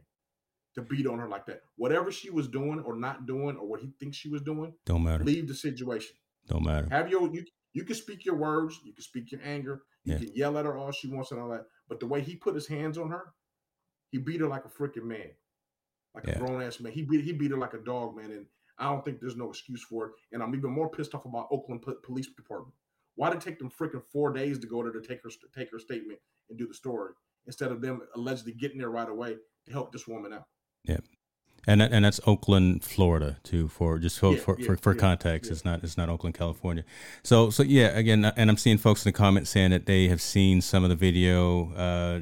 to beat on her like that. Whatever she was doing or not doing, or what he thinks she was doing, don't matter. Leave the situation. Don't matter. Have your you you can speak your words, you can speak your anger, you yeah. can yell at her all she wants and all that. But the way he put his hands on her, he beat her like a freaking man, like yeah. a grown ass man. He beat he beat her like a dog, man. And I don't think there's no excuse for it. And I'm even more pissed off about Oakland Police Department. Why did it take them freaking four days to go there to take her take her statement and do the story instead of them allegedly getting there right away to help this woman out? And and that's Oakland, Florida, too. For just for yeah, for, yeah, for, for yeah, context, it's not it's not Oakland, California. So so yeah, again, uh, and I'm seeing folks in the comments saying that they have seen some of the video. Uh,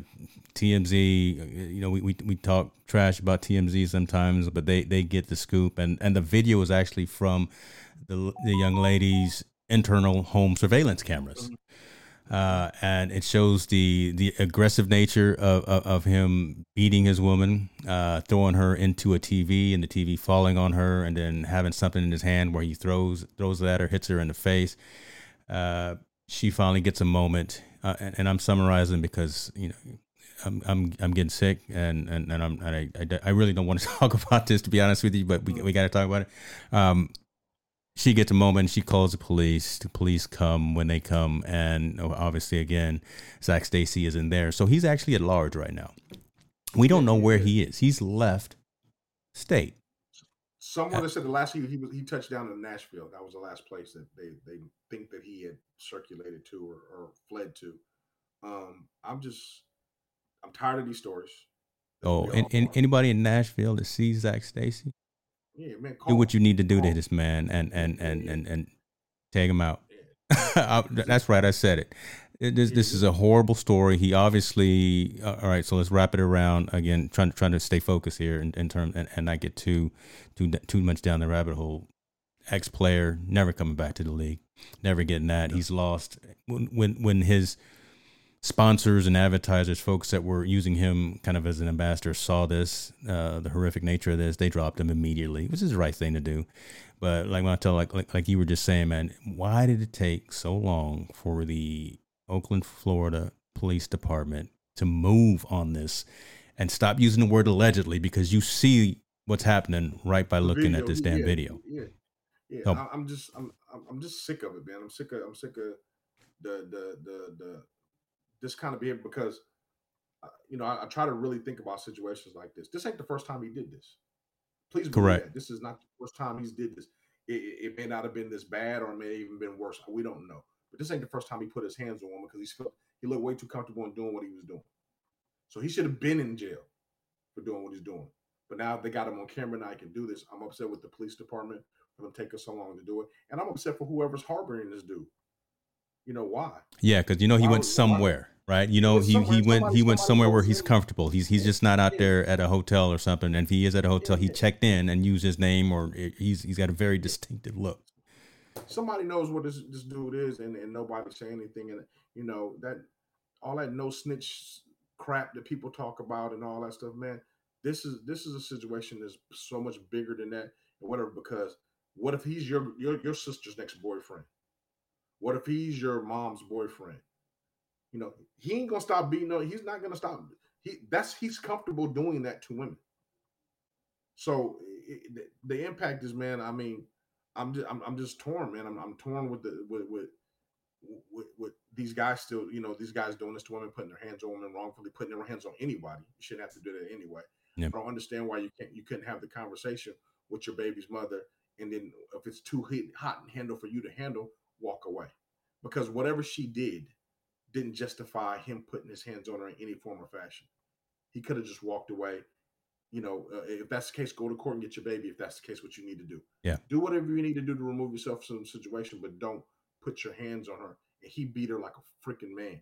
TMZ, uh, you know, we, we we talk trash about TMZ sometimes, but they they get the scoop, and and the video is actually from the the young lady's internal home surveillance cameras. Mm-hmm. Uh, and it shows the the aggressive nature of, of, of him beating his woman, uh, throwing her into a TV, and the TV falling on her, and then having something in his hand where he throws throws at her, hits her in the face. Uh, she finally gets a moment, uh, and, and, I'm summarizing because you know. I'm I'm I'm getting sick and and, and I'm and I, I, I really don't want to talk about this to be honest with you, but we we got to talk about it. Um, she gets a moment. She calls the police. The police come when they come, and obviously, again, Zach Stacy isn't there, so he's actually at large right now. We don't know where he is. He's left state. Someone that said the last he he was he touched down in Nashville. That was the last place that they they think that he had circulated to or, or fled to. Um, I'm just I'm tired of these stories. Oh, and, and anybody in Nashville that sees Zach Stacy, yeah, man. do what you need to do to this man and and and and and take him out. That's right. I said it. This, this is a horrible story. He obviously. Uh, all right, so let's wrap it around again. Trying trying to stay focused here in, in terms and, and not get too too too much down the rabbit hole. Ex player, never coming back to the league, never getting that. He's lost when when when his sponsors and advertisers, folks that were using him kind of as an ambassador, saw this, uh, the horrific nature of this, they dropped him immediately, which is the right thing to do. But like when I tell, like, like like you were just saying, man, why did it take so long for the Oakland, Florida Police Department to move on this and stop using the word allegedly? Because you see what's happening right by looking video, at this damn yeah, video. Yeah, yeah. So, I'm just, I'm, I'm just sick of it, man. I'm sick of, I'm sick of the the the the this kind of behavior because uh, you know I, I, try to really think about situations like this. This ain't the first time he did this. Please correct. This is not the first time he's did this. It, it, may not have been this bad, or it may even been worse. We don't know. But this ain't the first time he put his hands on one because he felt he looked way too comfortable in doing what he was doing. So he should have been in jail for doing what he's doing. But now they got him on camera. Now I can do this. I'm upset with the police department for them taking so long to do it, and I'm upset for whoever's harboring this dude. You know why? Yeah, because you know he why went somewhere, why? right? You know he he went he went somewhere where he's comfortable. He's he's just not out there at a hotel or something. And if he is at a hotel, he checked in and used his name, or eh, he's he's got a very distinctive look. Somebody knows what this this dude is, and and nobody say anything. And you know that all that no snitch crap that people talk about and all that stuff, man. This is this is a situation that's so much bigger than that, and whatever. Because what if he's your your your sister's next boyfriend? What if he's your mom's boyfriend? You know, he ain't gonna stop beating. No, he's not gonna stop. He that's he's comfortable doing that to women. So it, the, the impact is, man. I mean, I'm just I'm, I'm just torn, man. I'm, I'm torn with the with, with with, with these guys still, you know, these guys doing this to women, putting their hands on women wrongfully, putting their hands on anybody. You shouldn't have to do that anyway. Yep. I don't understand why you can't you couldn't have the conversation with your baby's mother, and then if it's too hot and handle for you to handle, walk away, because whatever she did didn't justify him putting his hands on her in any form or fashion. He could have just walked away. You know, uh, if that's the case, go to court and get your baby. If that's the case, what you need to do. Yeah. Do whatever you need to do to remove yourself from the situation, but don't put your hands on her. And he beat her like a freaking man,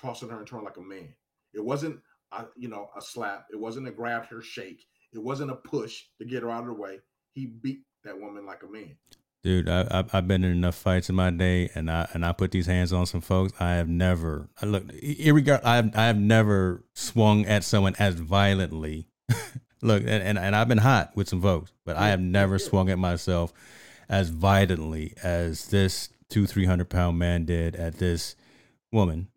tossing her and turning like a man. It wasn't, a, you know, a slap. It wasn't a grab her shake. It wasn't a push to get her out of the way. He beat that woman like a man. Dude, I, have been in enough fights in my day, and I and I put these hands on some folks. I have never, I look, irregard, I have, I have never swung at someone as violently. look, and, and, and I've been hot with some folks, but I have never swung at myself as violently as this two, three hundred pound man did at this woman.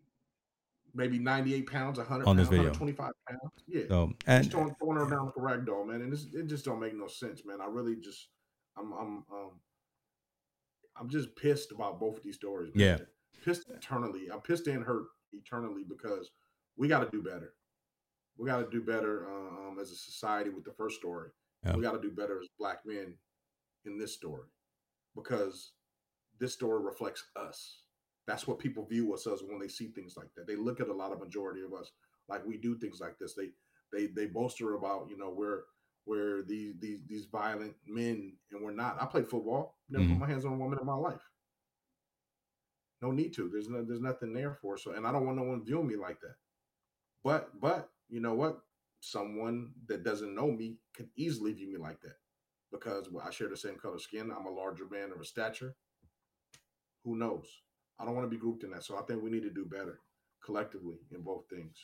Maybe ninety eight pounds, hundred on this pounds, video, twenty five pounds. Yeah, so, and throwing, throwing her down like a rag doll, man, and it just don't make no sense, man. I really just, I'm, I'm, um, I'm just pissed about both of these stories. Man. Yeah, pissed eternally. I'm pissed and hurt eternally because we got to do better. We got to do better um, as a society with the first story. Yeah. We got to do better as black men in this story because this story reflects us. That's what people view us as when they see things like that. They look at a lot of majority of us like we do things like this. They they they bolster about you know we're we're these these these violent men and we're not. I played football. Never mm-hmm. put my hands on a woman in my life. No need to. There's no there's nothing there for. So and I don't want no one viewing me like that. But but you know what? Someone that doesn't know me can easily view me like that because I share the same color skin. I'm a larger man of a stature. Who knows? I don't want to be grouped in that. So I think we need to do better collectively in both things.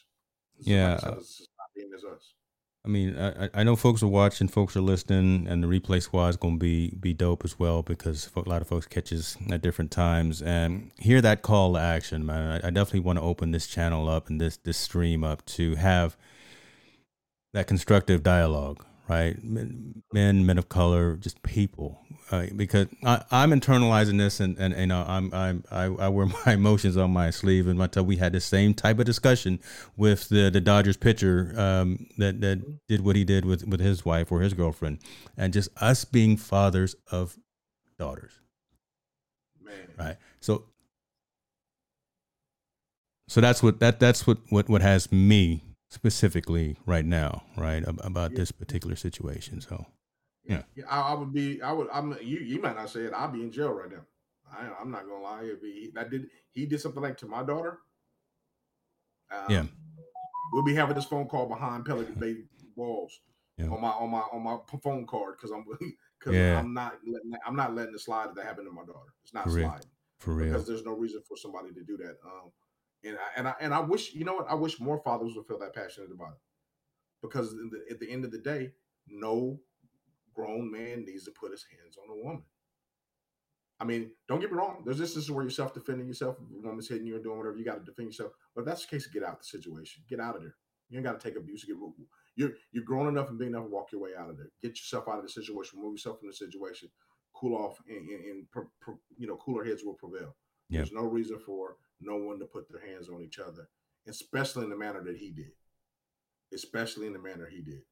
yeah. being as us. I mean, I, I know folks are watching, folks are listening, and the replay squad is going to be be dope as well because a lot of folks catches at different times and hear that call to action, man. I, I definitely want to open this channel up and this this stream up to have that constructive dialogue right? Men, men, men of color, just people. Uh, because I, am internalizing this, and, and you know, I'm, I'm I, I, wear my emotions on my sleeve, and until we had the same type of discussion with the the Dodgers pitcher um, that that did what he did with with his wife or his girlfriend, and just us being fathers of daughters, Man. right? So. So that's what that that's what, what, what has me specifically right now, right, about yeah. this particular situation. So, yeah, yeah I, I, would be, I would, I'm, you, you might not say it. I'd be in jail right now. I, am not gonna lie. If he, that did, he did something like to my daughter. Um, yeah, we'll be having this phone call behind Pelican Bay walls yeah. on my on my on my phone card because I'm because yeah. I'm not letting I'm not letting the slide that happened to my daughter. It's not for sliding real. for real because there's no reason for somebody to do that. Um, and I, and I and I wish you know what I wish more fathers would feel that passionate about it, because the, at the end of the day, no grown man needs to put his hands on a woman. I mean, don't get me wrong. There's instances where you're self defending yourself. A woman's hitting you and doing whatever you got to defend yourself. But if that's the case, get out of the situation. Get out of there. You ain't got to take abuse. Get you're you're grown enough and big enough to walk your way out of there. Get yourself out of the situation. Remove yourself from the situation. Cool off, and, and, and you know cooler heads will prevail. Yep. There's no reason for no one to put their hands on each other, especially in the manner that he did. Especially in the manner he did.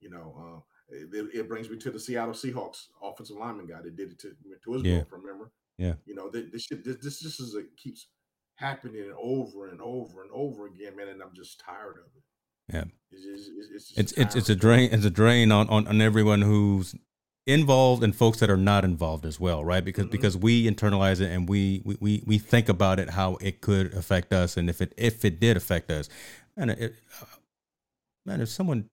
You know, uh, it, it, brings me to the Seattle Seahawks offensive lineman guy that did it to, to his Yeah. girlfriend. Remember? Yeah. You know, this, this shit, this, this just is a keeps happening over and over and over again, man. And I'm just tired of it. Yeah. It's it's it's, it's, just It's it's it's a drain. It's a drain on, on, on everyone who's involved and folks that are not involved as well, right? Because Mhm. because we internalize it and we, we we we think about it how it could affect us and if it if it did affect us, man, it, uh, man, if someone,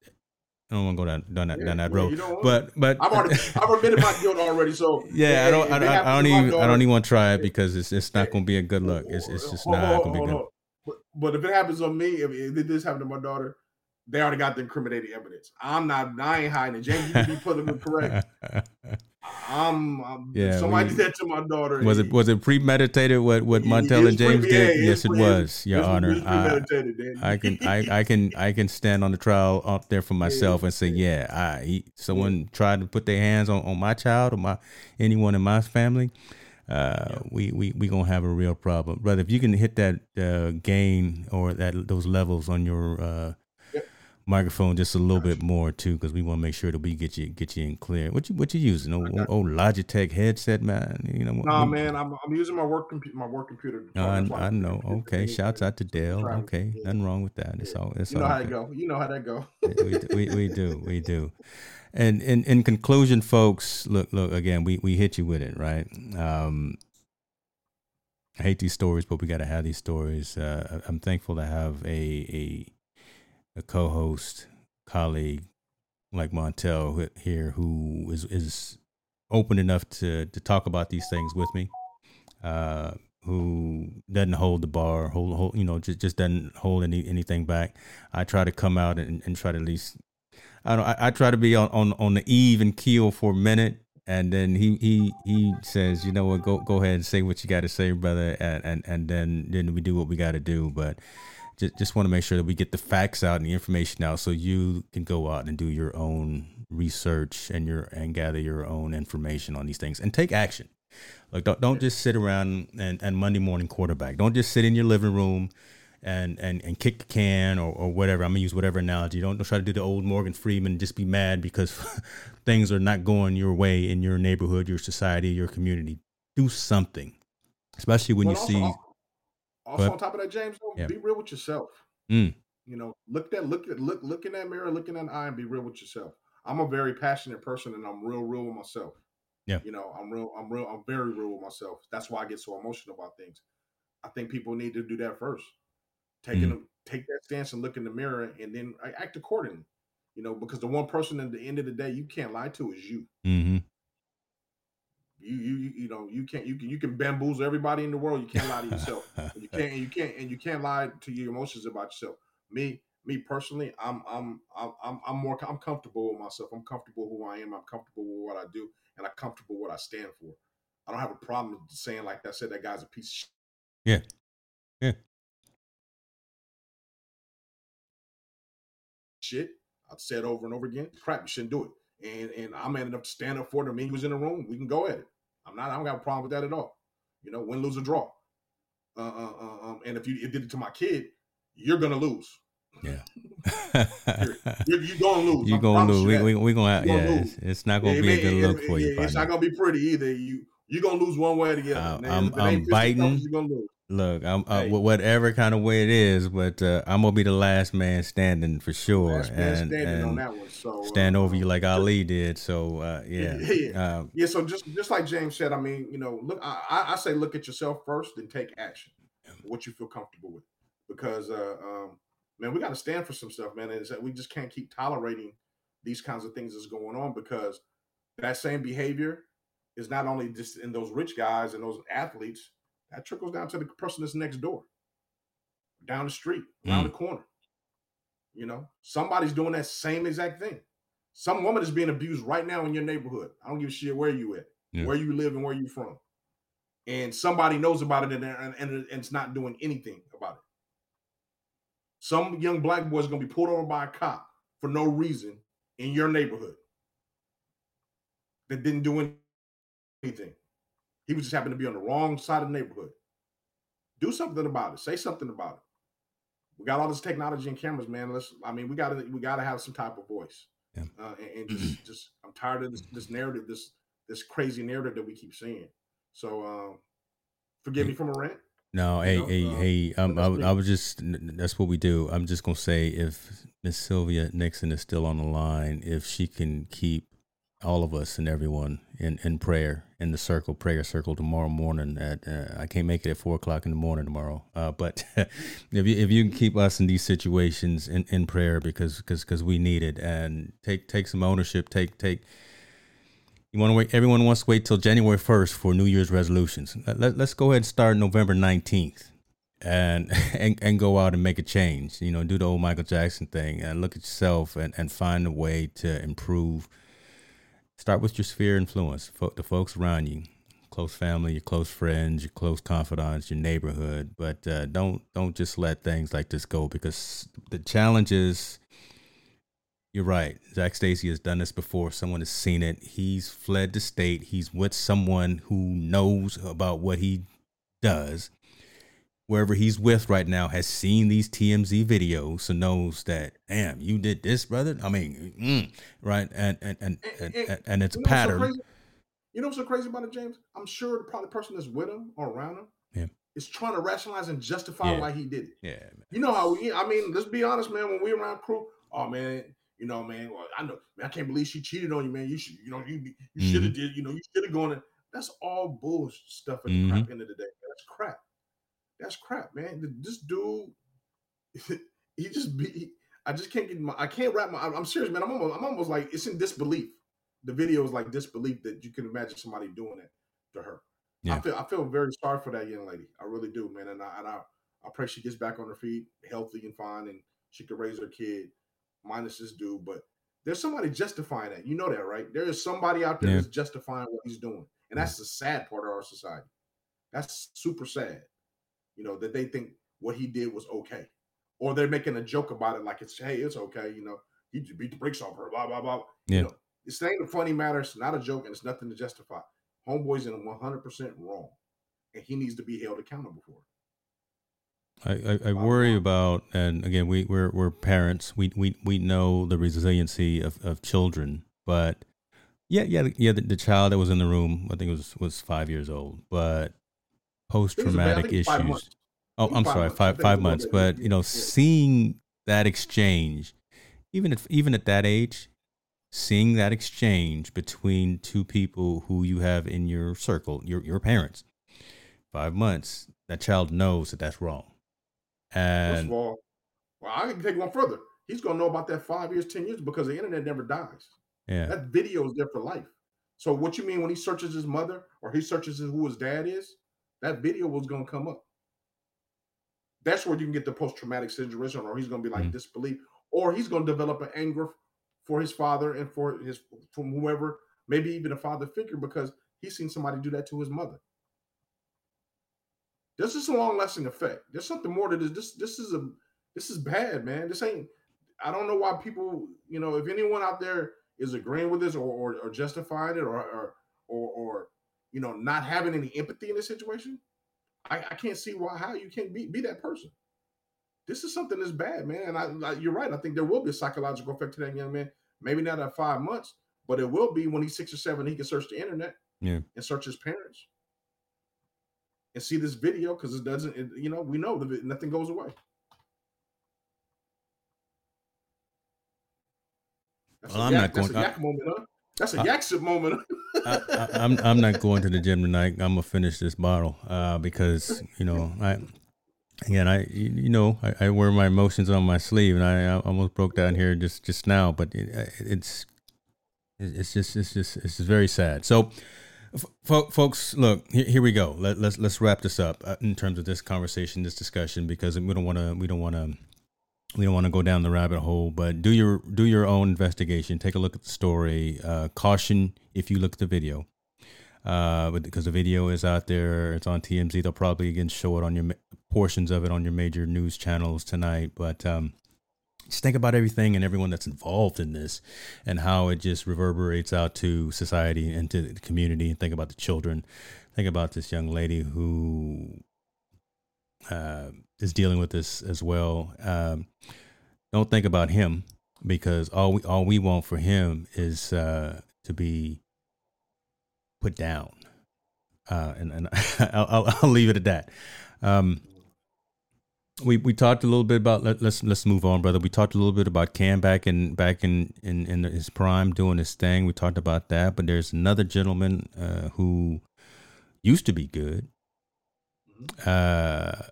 I don't want to go down down that, Yeah, down that well, road, you know but but I've already I've admitted my guilt already. So yeah, I don't I, don't- I don't even I don't even want to try it because it's it's not going to be a good look. It's it's just Hold- not going to be good. But, but if it happens on me, if, if this happened to my daughter, they already got the incriminating evidence. I'm not. I ain't hiding it. James, you can be politically correct. I'm. I'm Yeah, Somebody we- did that to my daughter. was it was it premeditated what what It- Montel and James pre- did? it's Yes, it pre- was, Your Honor. I. I can I, I can I can stand on the trial up there for myself and say, yeah, I he, someone tried to put their hands on, on my child or my anyone in my family. Uh, we, we we gonna have a real problem, brother. If you can hit that uh, gain or that those levels on your uh. Microphone just a little bit more too, because we want to make sure that we get you get you in clear. What you what you using? Oh, Logitech headset, man. You know, Nah, man, I'm, I'm using my work computer. My work computer. to I, I know. Okay, shouts out to Dale. Trying- Okay, yeah. nothing wrong with that. It's all. It's You know all how it go. You know how that go. we, we, we do we do and in, in conclusion folks look look again we, we hit you with it right um i hate these stories but we got to have these stories uh, i'm thankful to have a a, a co-host colleague like montel here who is is open enough to to talk about these things with me uh who doesn't hold the bar hold, hold you know just just doesn't hold any anything back. I try to come out and, and try to at least I don't I, I try to be on, on on the eve and keel for a minute and then he he he says you know what? Go go ahead and say what you got to say brother and, and and then then we do what we got to do. But just just want to make sure that we get the facts out and the information out so you can go out and do your own research and your and gather your own information on these things and take action like don't, don't just sit around and, and Monday morning quarterback. Don't just sit in your living room and and, and kick the can or, or whatever. I'm gonna use whatever analogy. Don't, don't try to do the old Morgan Freeman and just be mad because things are not going your way in your neighborhood, your society, your community. Do something. Especially when But you also, see Also, But- on top of that, James, though, Yeah. be real with yourself. Mm. You know, look that look at look look in that mirror, look in that eye, and be real with yourself. I'm a very passionate person, and I'm real, real with myself. Yeah. You know, I'm real, I'm real, I'm very real with myself. That's why I get so emotional about things. I think people need to do that first. Taking Mm. them, take that stance and look in the mirror, and then act accordingly. You know, because the one person at the end of the day you can't lie to is you. hmm You, you, you- you know, you can't, you can, you can bamboozle everybody in the world. You can't lie to yourself. And you can't and you can't and you can't lie to your emotions about yourself me me personally i'm i'm i'm i'm, more i'm comfortable with myself i'm comfortable who i am i'm comfortable with what i do and i'm comfortable with what i stand for i don't have a problem saying like that said that guy's a piece of shit. Yeah. Yeah. shit i've said over and over again crap you shouldn't do it and and i'm man enough to stand up for them he was in the room we can go at it i'm not i don't got a problem with that at all you know win lose or draw uh, uh, uh, um, and if you did it to my kid you're gonna lose Yeah. You're, you're gonna lose. You're gonna lose. you We, we, we gonna, yeah, gonna it's, lose. it's not gonna It be a good it- look it- for you. It's not gonna be pretty either. You you're gonna lose one way or the other. Uh. I'm- I'm biting. Lose. Look, I'm uh, Hey. whatever kind of way it is, but uh, I'm gonna be the last man standing for sure, Last and, and that one. So stand uh, over you like Ali did. So uh, yeah, Yeah. Uh, Yeah, so just just like James said, I mean, you know, look, I, I- say look at yourself first, then take action. What you feel comfortable with, because uh, um, man, we got to stand for some stuff, man. Is that we just can't keep tolerating these kinds of things that's going on because that same behavior is not only just in those rich guys and those athletes, that trickles down to the person that's next door, down the street, around Mm. the corner. You know, somebody's doing that same exact thing. Some woman is being abused right now in your neighborhood. I don't give a shit where you at, Yeah. where you live, and where you from. And somebody knows about it and, and, and, and it's not doing anything about it. Some young black boy is going to be pulled over by a cop for no reason in your neighborhood that didn't do anything. He was just happened to be on the wrong side of the neighborhood. Do something about it. Say something about it. We got all this technology and cameras, man. Let's. I mean, we got to we got to have some type of voice. Yeah. Uh, and, and just, just, I'm tired of this this narrative, this this crazy narrative that we keep seeing. So, um, forgive me for my rant. No, hey, hey, uh, hey. Um, I. I was just. That's what we do. I'm just gonna say if Miss Sylvia Nixon is still on the line, if she can keep all of us and everyone in, in prayer in the circle prayer circle tomorrow morning at uh, I can't make it at four o'clock in the morning tomorrow. Uh, but if you if you can keep us in these situations in, in prayer because because because we need it and take take some ownership. Take take. You want to wait? Everyone wants to wait till January first for New Year's resolutions. Let, let, us go ahead and start November nineteenth. And, and and go out and make a change. You know, do the old Michael Jackson thing and look at yourself and, and find a way to improve start with your sphere of influence, fo- the folks around you, close family, your close friends, your close confidants, your neighborhood. But uh, don't don't just let things like this go because the challenge is. You're right. Zach Stacy has done this before. Someone has seen it. He's fled the state. He's with someone who knows about what he does. Wherever he's with right now has seen these TMZ videos, so knows that, damn, you did this, brother. I mean, mm, right? And and and and, and, and it's a You know so pattern. You know what's so crazy about it, James? I'm sure the probably person that's with him or around him Yeah. is trying to rationalize and justify Yeah. why he did it. Yeah, man. You know how we? I mean, let's be honest, man. When we around crew, oh man, you know, man. Well, I know, man. I can't believe she cheated on you, man. You should, you know, you you should have Mm-hmm. did, you know, you should have gone. In. That's all bullshit stuff at the Mhm. crap end of the day. That's crap. That's crap, man. This dude, he just be. I just can't get my. I can't wrap my. I'm serious, man. I'm almost. I'm almost like it's in disbelief. The video is like disbelief that you can imagine somebody doing that to her. Yeah. I feel. I feel very sorry for that young lady. I really do, man. And I and I, I pray she gets back on her feet, healthy and fine, and she can raise her kid, minus this dude. But there's somebody justifying that. You know that, right? There is somebody out there Yeah. that's justifying what he's doing, and that's the sad part of our society. That's super sad. You know that they think what he did was okay, or they're making a joke about it, like it's hey, it's okay. You know, he beat the brakes off her. Blah blah blah. Yeah. You know, it's ain't a funny matter. It's not a joke, and it's nothing to justify. Homeboy's in 100 percent wrong, and he needs to be held accountable for it. I, I, I worry about, and again, we, we're, we're parents. We, we, we know the resiliency of, of children, but yeah, yeah, yeah. The, the child that was in the room, I think was was five years old, but post It was about- I traumatic think it's five issues. Oh, I'm five sorry, months. Five five it's a little months. But you know, Yeah. seeing that exchange, even if even at that age, seeing that exchange between two people who you have in your circle, your your parents, five months, that child knows that that's wrong. First And of all, well, I can take one further. He's gonna know about that five years, ten years because the internet never dies. yeah, That video is there for life. So what you mean when he searches his mother or he searches who his dad is, that video was gonna come up. That's where you can get the post-traumatic syndrome, or he's gonna be like Mhm. disbelief, or he's gonna develop an anger for his father and for his from whoever, maybe even a father figure, because he's seen somebody do that to his mother. This is a long-lasting effect. There's something more to this. This this is a this is bad, man. This ain't. I don't know why people, you know, if anyone out there is agreeing with this or or, or justifying it or, or or or you know not having any empathy in this situation, I, I can't see why how you can't be be that person. This is something that's bad, man. And I, you're right. I think there will be a psychological effect to that young man. Maybe not at five months, but it will be when he's six or seven. He can search the internet Yeah. and search his parents and see this video because it doesn't. It, you know, we know that nothing goes away. Well, I'm yak, not going- I- moment, huh? That's a yak sip moment. I, I, I'm I'm not going to the gym tonight. I'm gonna finish this bottle uh, because you know I again I you you know I, I wear my emotions on my sleeve and I, I almost broke down here just just now, but it, it's it's just it's just it's just very sad. So. Fo- folks, look here, here we go. Let, let's let's wrap this up uh, in terms of this conversation, this discussion, because we don't want to we don't want to we don't want to go down the rabbit hole, but do your do your own investigation. Take a look at the story. Uh, caution if you look at the video, uh, because the video is out there, it's on TMZ. They'll probably again show it on your portions of it on your major news channels tonight. But um, just think about everything and everyone that's involved in this, and how it just reverberates out to society and to the community. And think about the children. Think about this young lady who uh, is dealing with this as well. Um, don't think about him because all we all we want for him is uh, to be put down, uh, and and I'll, I'll, I'll leave it at that. Um, we we talked a little bit about let, us let's, let's move on, brother. We talked a little bit about Cam back in back in, in, in his prime doing his thing. We talked about that, but there's another gentleman uh, who used to be good, mm-hmm. uh,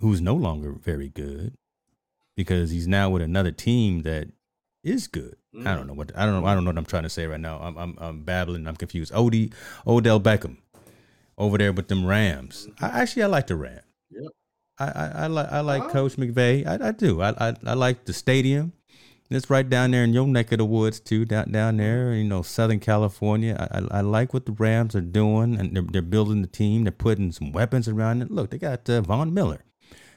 who's no longer very good because he's now with another team that is good. Mm. I don't know what I don't know. I don't know what I'm trying to say right now. I'm I'm, I'm babbling. I'm confused. Od Odell Beckham over there with them Rams. I, mm-hmm. actually I like the Rams. Yep. I, I, I like I like Coach McVay. I, I do. I, I I like the stadium. It's right down there in your neck of the woods too, down down there, you know, Southern California. I, I, I like what the Rams are doing, and they're, they're building the team. They're putting some weapons around it. Look, they got uh, Von Miller,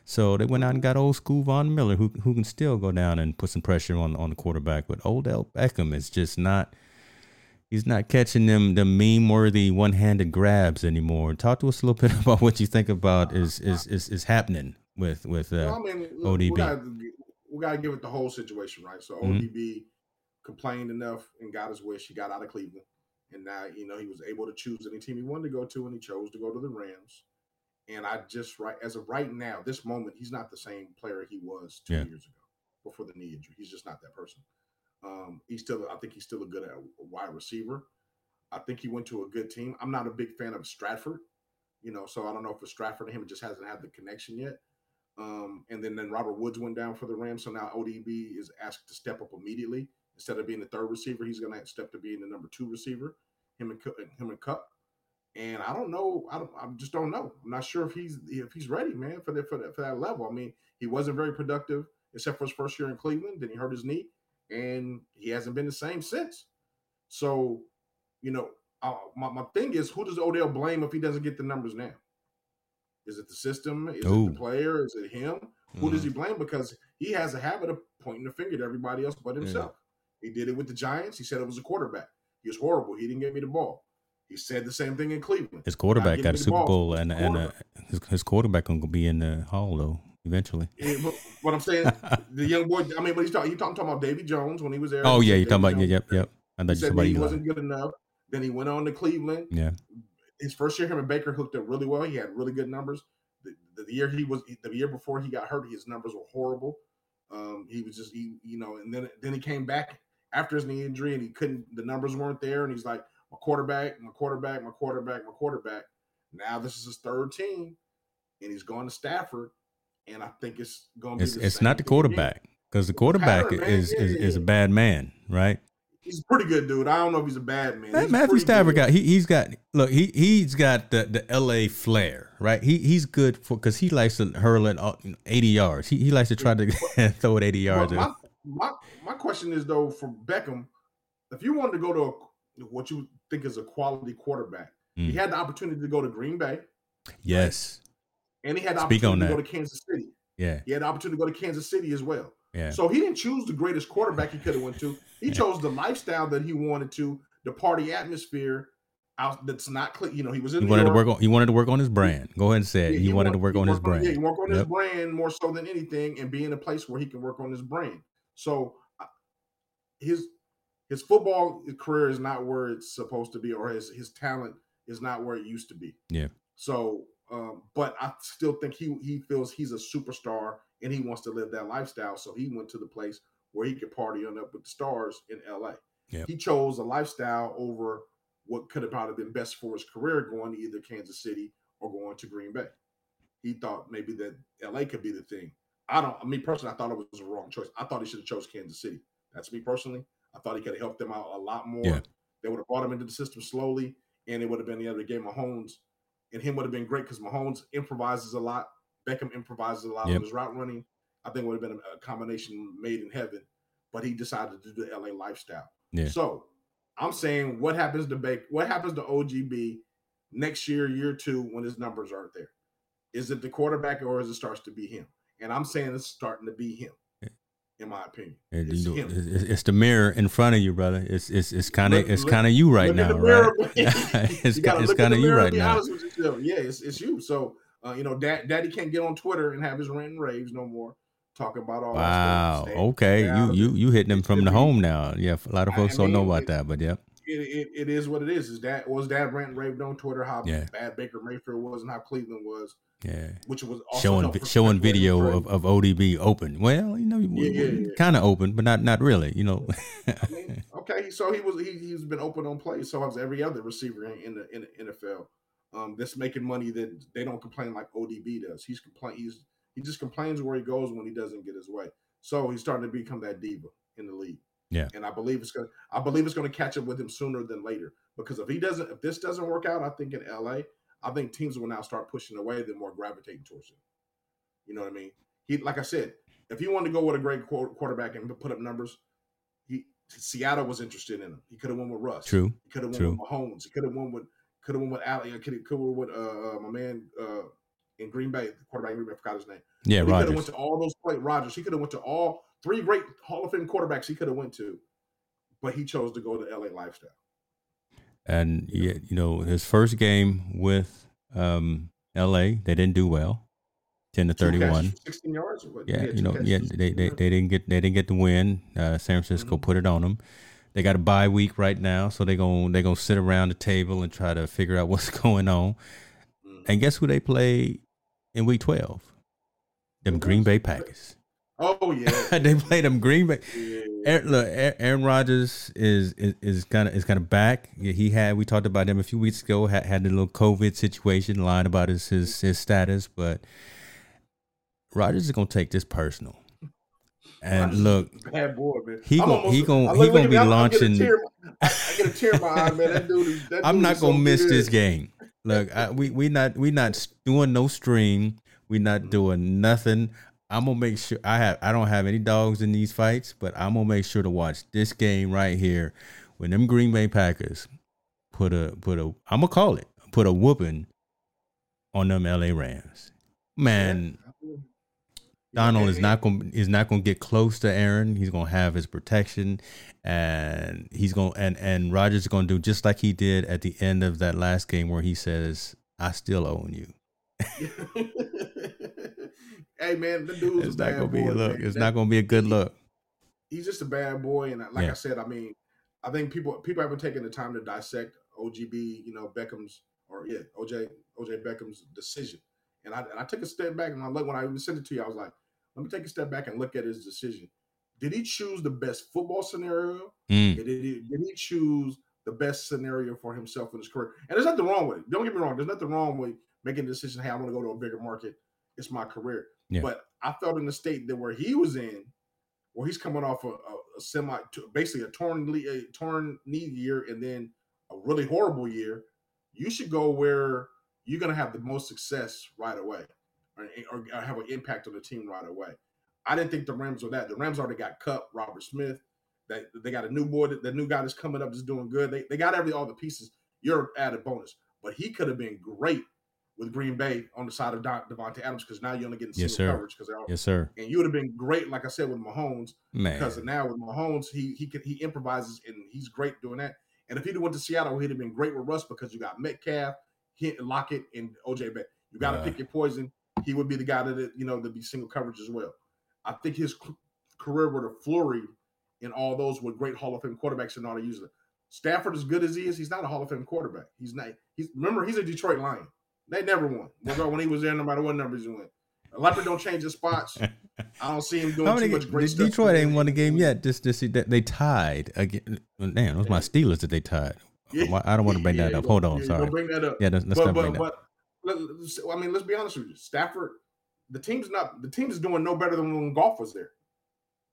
so they went out and got old school Von Miller, who who can still go down and put some pressure on on the quarterback. But Odell Beckham is just not he's not catching them the meme worthy one handed grabs anymore. Talk to us a little bit about what you think about is is is, is happening with with uh, well, I mean, look, ODB. We gotta, we gotta, give it the whole situation, right? So mm-hmm. ODB complained enough and got his wish. He got out of Cleveland, and now you know he was able to choose any team he wanted to go to, and he chose to go to the Rams. And I just right as of right now, this moment, he's not the same player he was two yeah. years ago before the knee injury. He's just not that person. Um, he's still, I think he's still a good uh, wide receiver. I think he went to a good team. I'm not a big fan of Stafford, you know, so I don't know if it's Stafford and him just hasn't had the connection yet. Um, and then then Robert Woods went down for the Rams, so now ODB is asked to step up immediately instead of being the third receiver. He's going to step to being the number two receiver. Him and him and Kupp. And I don't know. I don't. I just don't know. I'm not sure if he's if he's ready, man, for that for that for that level. I mean, he wasn't very productive except for his first year in Cleveland. Then he hurt his knee and he hasn't been the same since. So, you know, uh, my, my thing is, who does Odell blame if he doesn't get the numbers now? Is it the system? Is Ooh. it the player? Is it him? Mm. Who does he mm-hmm. blame? Because he has a habit of pointing the finger to everybody else but himself. Yeah. He did it with the Giants. He said it was a quarterback. He was horrible. He didn't get me the ball. He said the same thing in Cleveland. His quarterback got a Super Bowl, and and uh, his, his quarterback gonna be in the Hall though eventually. Yeah, but what I'm saying, the young boy. I mean, but he's talking. He talking, talking about Davy Jones when he was there. Oh yeah, you talking about yeah, yep, yep. I thought somebody he wasn't good enough. Then he went on to Cleveland. Yeah. His first year, him and Baker hooked up really well. He had really good numbers. The, the, the year he was, the year before he got hurt, his numbers were horrible. Um, he was just, he, you know, and then then he came back after his knee injury, and he couldn't. The numbers weren't there, and he's like, quarterback, my quarterback, my quarterback, my quarterback. Now this is his third team, and he's going to Stafford and I think it's going to be. It's, it's not the quarterback because the quarterback is, is, is a bad man, right? He's a pretty good dude. I don't know if he's a bad man. He's Matthew Stafford got he he's got look he he's got the the L.A. flair, right? He he's good for because he likes to hurl it eighty yards. He he likes to try to throw it eighty yards. Well, my, my my question is though for Beckham, if you wanted to go to a, what you think is a quality quarterback, mm. he had the opportunity to go to Green Bay. Yes. Right? and he had the Speak opportunity to go to Kansas City. Yeah, he had the opportunity to go to Kansas City as well. Yeah. So he didn't choose the greatest quarterback he could have went to. He yeah. chose the lifestyle that he wanted to, the party atmosphere. Out that's not clear. You know, he was in. He wanted York. to work on. He wanted to work on his brand. Go ahead and say it. Yeah, he, he, wanted to work on his brand. Yeah, he work on yep. his brand more so than anything, and be in a place where he can work on his brand. So uh, his his football career is not where it's supposed to be, or his his talent is not where it used to be. Yeah. So um, but I still think he he feels he's a superstar and he wants to live that lifestyle. So he went to the place where he could party on up with the stars in LA. Yep. He chose a lifestyle over what could have probably been best for his career going to either Kansas City or going to Green Bay. He thought maybe that LA could be the thing. I don't. I mean, personally, I thought it was a wrong choice. I thought he should have chose Kansas City. That's me personally. I thought he could have helped them out a lot more. Yeah. They would have brought him into the system slowly, and it would have been the other game Mahomes and him would have been great because Mahomes improvises a lot. Beckham improvises a lot yep. on his route running. I think would have been a, combination made in heaven, but he decided to do the LA lifestyle. Yeah. So I'm saying, what happens to Baker? What happens to OGB next year, year two, when his numbers aren't there? Is it the quarterback or is it starts to be him? And I'm saying it's starting to be him in my opinion. It's, you know, it's, the mirror in front of you, brother. It's it's it's kind of it's kind of you right now, right? it's it's kind of you right now. Yeah, it's, it's you. So Uh, you know, dad, daddy can't get on Twitter and have his rant and raves no more, talking about all. That. Wow. Okay, you you you hitting them from the home now. Yeah, a lot of folks I mean, don't know about it, that, but yeah. It, it, it is what it is. Is that was dad rant and raved on Twitter how yeah. bad Baker Mayfield was and how Cleveland was. Yeah, which was showing showing video of, of ODB open. Well, you know, yeah, yeah, yeah. kind of open, but not not really. You know. I mean, okay, so he was he, he's been open on plays. So has every other receiver in the in the NFL. Um, that's making money that they don't complain like ODB does. He's complain he's he just complains where he goes when he doesn't get his way. So he's starting to become that diva in the league. Yeah. And I believe it's gonna I believe it's gonna catch up with him sooner than later. Because if he doesn't if this doesn't work out, I think in LA, I think teams will now start pushing away, then more gravitating towards him. You know what I mean? He, like I said, if he wanted to go with a great quarterback and put up numbers, he Seattle was interested in him. He could have won with Russ. True. He could have won True. with Mahomes. He could have won with could have won with Ali. Could have won with uh, uh, my man uh, in Green Bay, the quarterback in Green Bay. I forgot his name. Yeah, he could have went to all those play Rodgers. He could have went to all three great Hall of Fame quarterbacks. He could have went to, but he chose to go to LA lifestyle. And yeah, you know his first game with um, L.A. They didn't do well, ten to thirty-one. Sixteen yards. Yeah, you know, yeah, they, they, they didn't get they didn't get the win. Uh, San Francisco mm-hmm. put it on them. They got a bye week right now, so they're gonna they're gonna sit around the table and try to figure out what's going on. Mm-hmm. And guess who they play in week twelve? Them Green Bay Packers. Oh yeah, they played them Green Bay. Yeah. Aaron, look, Aaron Rodgers is is kind of is kind of back. He had we talked about him a few weeks ago. Had had a little COVID situation, lying about his his, his status, but Rodgers is gonna take this personal. And look, boy. He gonna he gonna he gonna be launching. I get a tear in my eye, man. That dude is. That I'm not gonna so miss good. this game. Look, I, we we not we not doing no stream. We not mm-hmm. doing nothing. I'm gonna make sure I have I don't have any dogs in these fights, but I'm gonna make sure to watch this game right here when them Green Bay Packers put a put a I'm gonna call it put a whooping on them LA Rams. Man, Donald is not gonna is not going to get close to Aaron. He's going to have his protection, and he's gonna and and Rodgers is going to do just like he did at the end of that last game where he says, "I still own you." hey man, the dude's it's not gonna be a look. Man. It's that, not gonna be a good look. He's just a bad boy, and like yeah. I said, I mean, I think people people haven't taken the time to dissect OGB, you know, Beckham's or yeah, OJ OJ Beckham's decision. And I and I took a step back and I look when I even sent it to you, I was like, let me take a step back and look at his decision. Did he choose the best football scenario? Mm. Did, he, did he choose the best scenario for himself in his career? And there's nothing wrong with it. Don't get me wrong. There's nothing wrong with making a decision. Hey, I want to go to a bigger market. It's my career. Yeah. But I felt in the state that where he was in, where he's coming off a, a, a semi, basically a torn, a torn knee year, and then a really horrible year. You should go where you're going to have the most success right away, eh, or, or, have an impact on the team right away. I didn't think the Rams were that. The Rams already got cut. Robert Smith. They, they got a new boy. The new guy that's coming up is doing good. They, they got every all the pieces. You're added bonus, but he could have been great with Green Bay on the side of Davante Adams because now you're only getting single yes, sir. coverage because yes, sir. And you would have been great, like I said, with Mahomes Man. because now with Mahomes he he can he improvises and he's great doing that. And if he'd went to Seattle, he'd have been great with Russ because you got Metcalf, Hint, Lockett, and OJ Beck. You got to pick your poison. He would be the guy that you know to be single coverage as well. I think his career would have flurried in all those with great Hall of Fame quarterbacks and all to use it. Stafford, as good as he is, he's not a Hall of Fame quarterback. He's not. He's remember he's a Detroit Lion. They never won. When he was there, no matter what numbers he went. Leopard don't change his spots. I don't see him doing How many, too much great stuff. Detroit ain't won the game yet. Just, just they tied again. Damn, those my Steelers that they tied. Yeah. I don't want to bring yeah, that up. Hold on, yeah, sorry. Bring that up. Yeah, let's, let's but, bring but, that. But I mean, let's be honest with you. Stafford, the team's not. The team is doing no better than when Goff was there.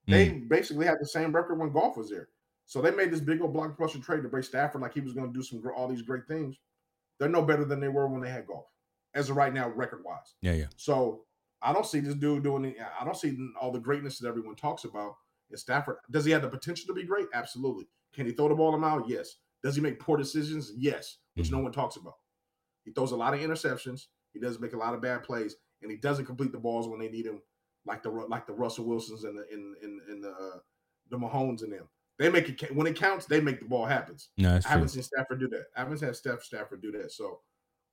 They mm. basically had the same record when Goff was there. So they made this big old blockbuster trade to break Stafford like he was going to do some all these great things. They're no better than they were when they had Goff as of right now, record wise. Yeah, yeah. So I don't see this dude doing it. I don't see all the greatness that everyone talks about in Stafford. Does he have the potential to be great? Absolutely. Can he throw the ball him out? Yes. Does he make poor decisions? Yes, which mm-hmm. no one talks about. He throws a lot of interceptions. He does make a lot of bad plays, and he doesn't complete the balls when they need him, like the like the Russell Wilsons and the in in, in the uh, the Mahomes and them. They make it when it counts. They make the ball happens. No, I haven't seen Stafford do that. I haven't had Steph Stafford do that. So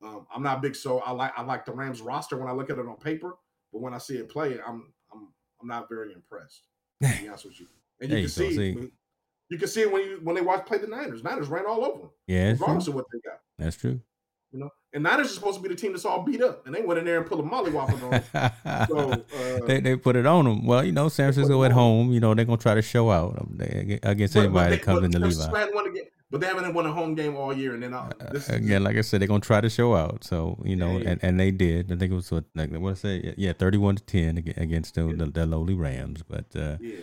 Um, I'm not big, so I like I like the Rams roster when I look at it on paper, but when I see it play, I'm I'm I'm not very impressed. To be honest with you, and you can see, see. you can see it when you when they watch play the Niners. Niners ran all over them, Yeah, it's true. of what they got. That's true. You know, and Niners are supposed to be the team that's all beat up, and they went in there and put a mollywop on them. So uh, they they put it on them. Well, you know, San Francisco at home. You know, they're gonna try to show out um, against but- anybody that comes into San Levi. Francisco hadn't won a game- but they haven't won a home game all year, and then uh, this is- Again, like I said, they're gonna try to show out. So you know, Yeah, yeah. and, and they did. I think it was what like what I say, yeah, thirty-one to ten against the, the, the lowly Rams. But uh, yeah,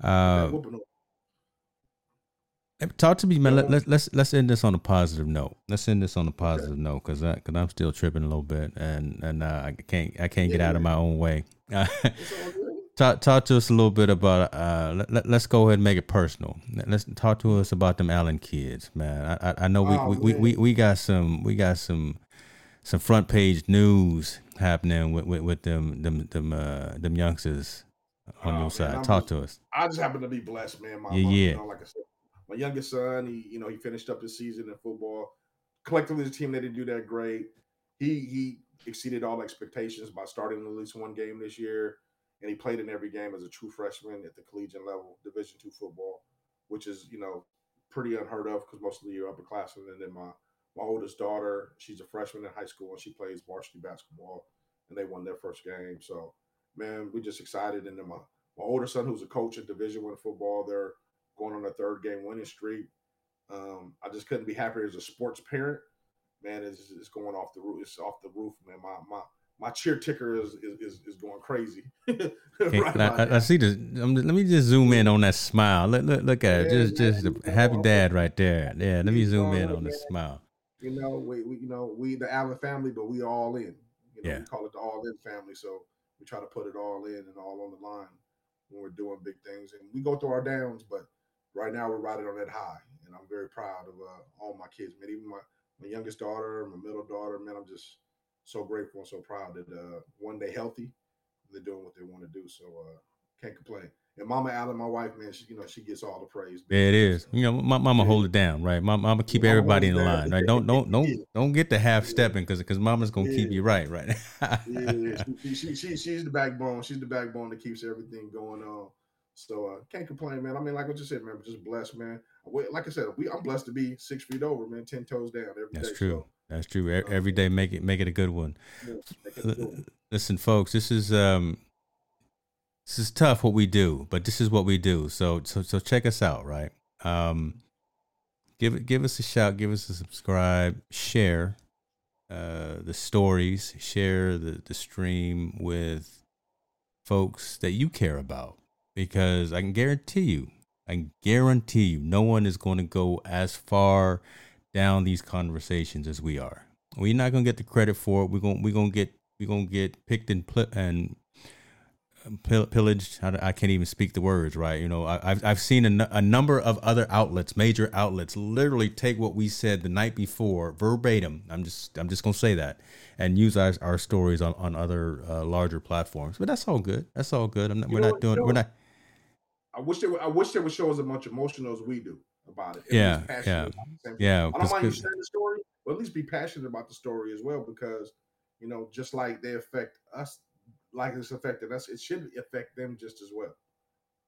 uh, that whooping them. Hey, Talk to me, man. Let, let's let's let's end this on a positive note. Let's end this on a positive note because I because I'm still tripping a little bit and and uh, I can't I can't get out of my own way. It's all good. talk talk to us a little bit about uh let, us go ahead and make it personal. Let's talk to us about them Allen kids, man. I I, I know we, Oh, we, we, we we got some we got some some front page news happening with with, with them them them uh them youngsters on Oh, your man, side. I'm Talk just- to us. I just happen to be blessed, man. My, Yeah, my- yeah. You know, like I said, my youngest son, he you know he finished up his season in football. Collectively, the team they didn't do that great. He he exceeded all expectations by starting at least one game this year, and he played in every game as a true freshman at the collegiate level, Division two football, which is you know pretty unheard of because most of are upperclassmen. And then my my oldest daughter, she's a freshman in high school and she plays varsity basketball, and they won their first game. So man, we're just excited. And then my my older son, who's a coach at Division One football, they're going on a third game winning streak. Um, I just couldn't be happier as a sports parent. Man, it's, it's going off the roof. It's off the roof, man. My my my cheer ticker is is, is, going crazy. Right I, I, I see the. Um, let me just zoom in on that smile. Look, look, look at it. Just, man, just the happy dad right there. Yeah, let me zoom in on the smile. you know, we, we you know we the Allen family, but we all in. You know, Yeah. we call it the all in family. So we try to put it all in and all on the line when we're doing big things. And we go through our downs, but right now we're riding on that high. And I'm very proud of uh, all my kids, man. Even my my youngest daughter, my middle daughter, man. I'm just so grateful and so proud that uh, one day healthy, they're doing what they want to do. So uh, can't complain. And Mama Allen, my wife, man, she you know she gets all the praise. Yeah, it is. You know, my mama Yeah. hold it down, right? My mama keep Mama everybody in the line, right? Don't, don't, don't, Yeah. don't get the half stepping because because mama's gonna keep you right, right? yeah, she, she, she, she's the backbone. She's the backbone that keeps everything going on. So uh, can't complain, man. I mean, like what you said, man. Just blessed, man. Like I said, we I'm blessed to be six feet over, man, ten toes down every day. That's So, true. That's true. Uh, Every day, make it make it a good one. yeah, make it a good one. Listen, folks, this is um, this is tough what we do, but this is what we do. So so so check us out, right? Um, give it give us a shout, give us a subscribe, share uh the stories, share the the stream with folks that you care about because I can guarantee you, I can guarantee you, no one is going to go as far down these conversations as we are. We're not gonna get the credit for it. We're gonna we're gonna get we're gonna get picked and pl- and pill- pillaged. I, I can't even speak the words right. You know, I, I've I've seen a, a number of other outlets, major outlets, literally take what we said the night before verbatim. I'm just I'm just gonna say that and use our, our stories on on other uh, larger platforms. But that's all good. That's all good. I'm not, we're know not doing. you know We're not. I wish they would, I wish they would show as much emotional as we do about it. At Yeah, yeah, Yeah. I don't mind you sharing the story, but at least be passionate about the story as well, because you know, just like they affect us, like it's affected us, it should affect them just as well.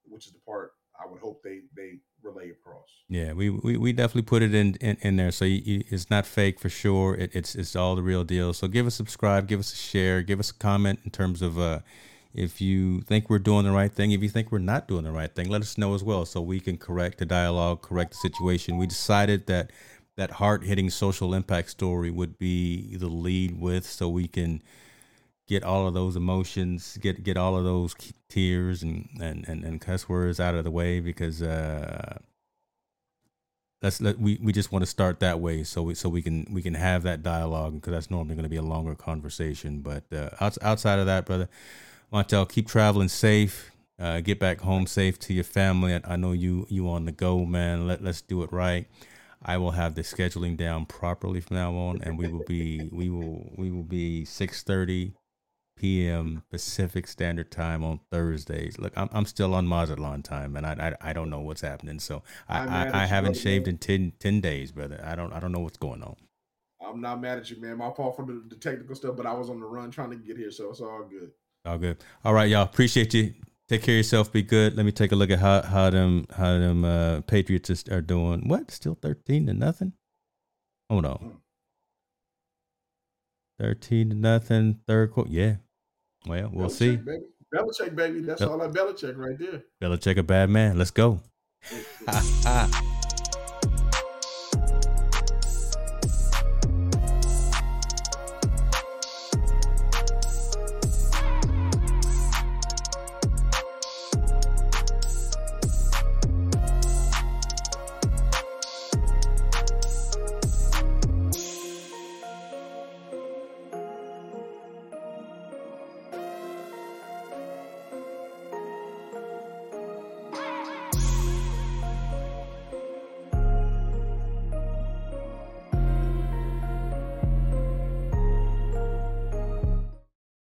Which is the part I would hope they they relay across. Yeah, we, we, we definitely put it in in, in there, so you, you, it's not fake for sure. It, it's it's all the real deal. So give us a subscribe, give us a share, give us a comment in terms of uh, if you think we're doing the right thing. If you think we're not doing the right thing, let us know as well, so we can correct the dialogue, correct the situation. We decided that that hard hitting social impact story would be the lead with, so we can get all of those emotions, get get all of those tears and and and, and cuss words out of the way because uh let's let we, we just want to start that way so we so we can we can have that dialogue because that's normally going to be a longer conversation but uh outside of that brother montel keep traveling safe uh get back home safe to your family i, I know you you on the go man Let, let's do it right i will have the scheduling down properly from now on and we will be we will we will be 6 p.m. Pacific Standard Time on Thursdays. Look, I'm, I'm still on Mazatlan time, and I, I I don't know what's happening. So I, I, I you, haven't brother, shaved man. in 10, 10 days, brother. I don't I don't know what's going on. I'm not mad at you, man. My fault for the, the technical stuff, but I was on the run trying to get here, so it's all good. All good. All right, y'all. Appreciate you. Take care of yourself. Be good. Let me take a look at how how them how them uh, Patriots are doing. What? Still thirteen to nothing. Hold on. Thirteen to nothing. Third quarter. Yeah. Well, we'll Belichick, see. Baby. Belichick, baby. That's Yep. all that Belichick right there. Belichick a bad man. Let's go.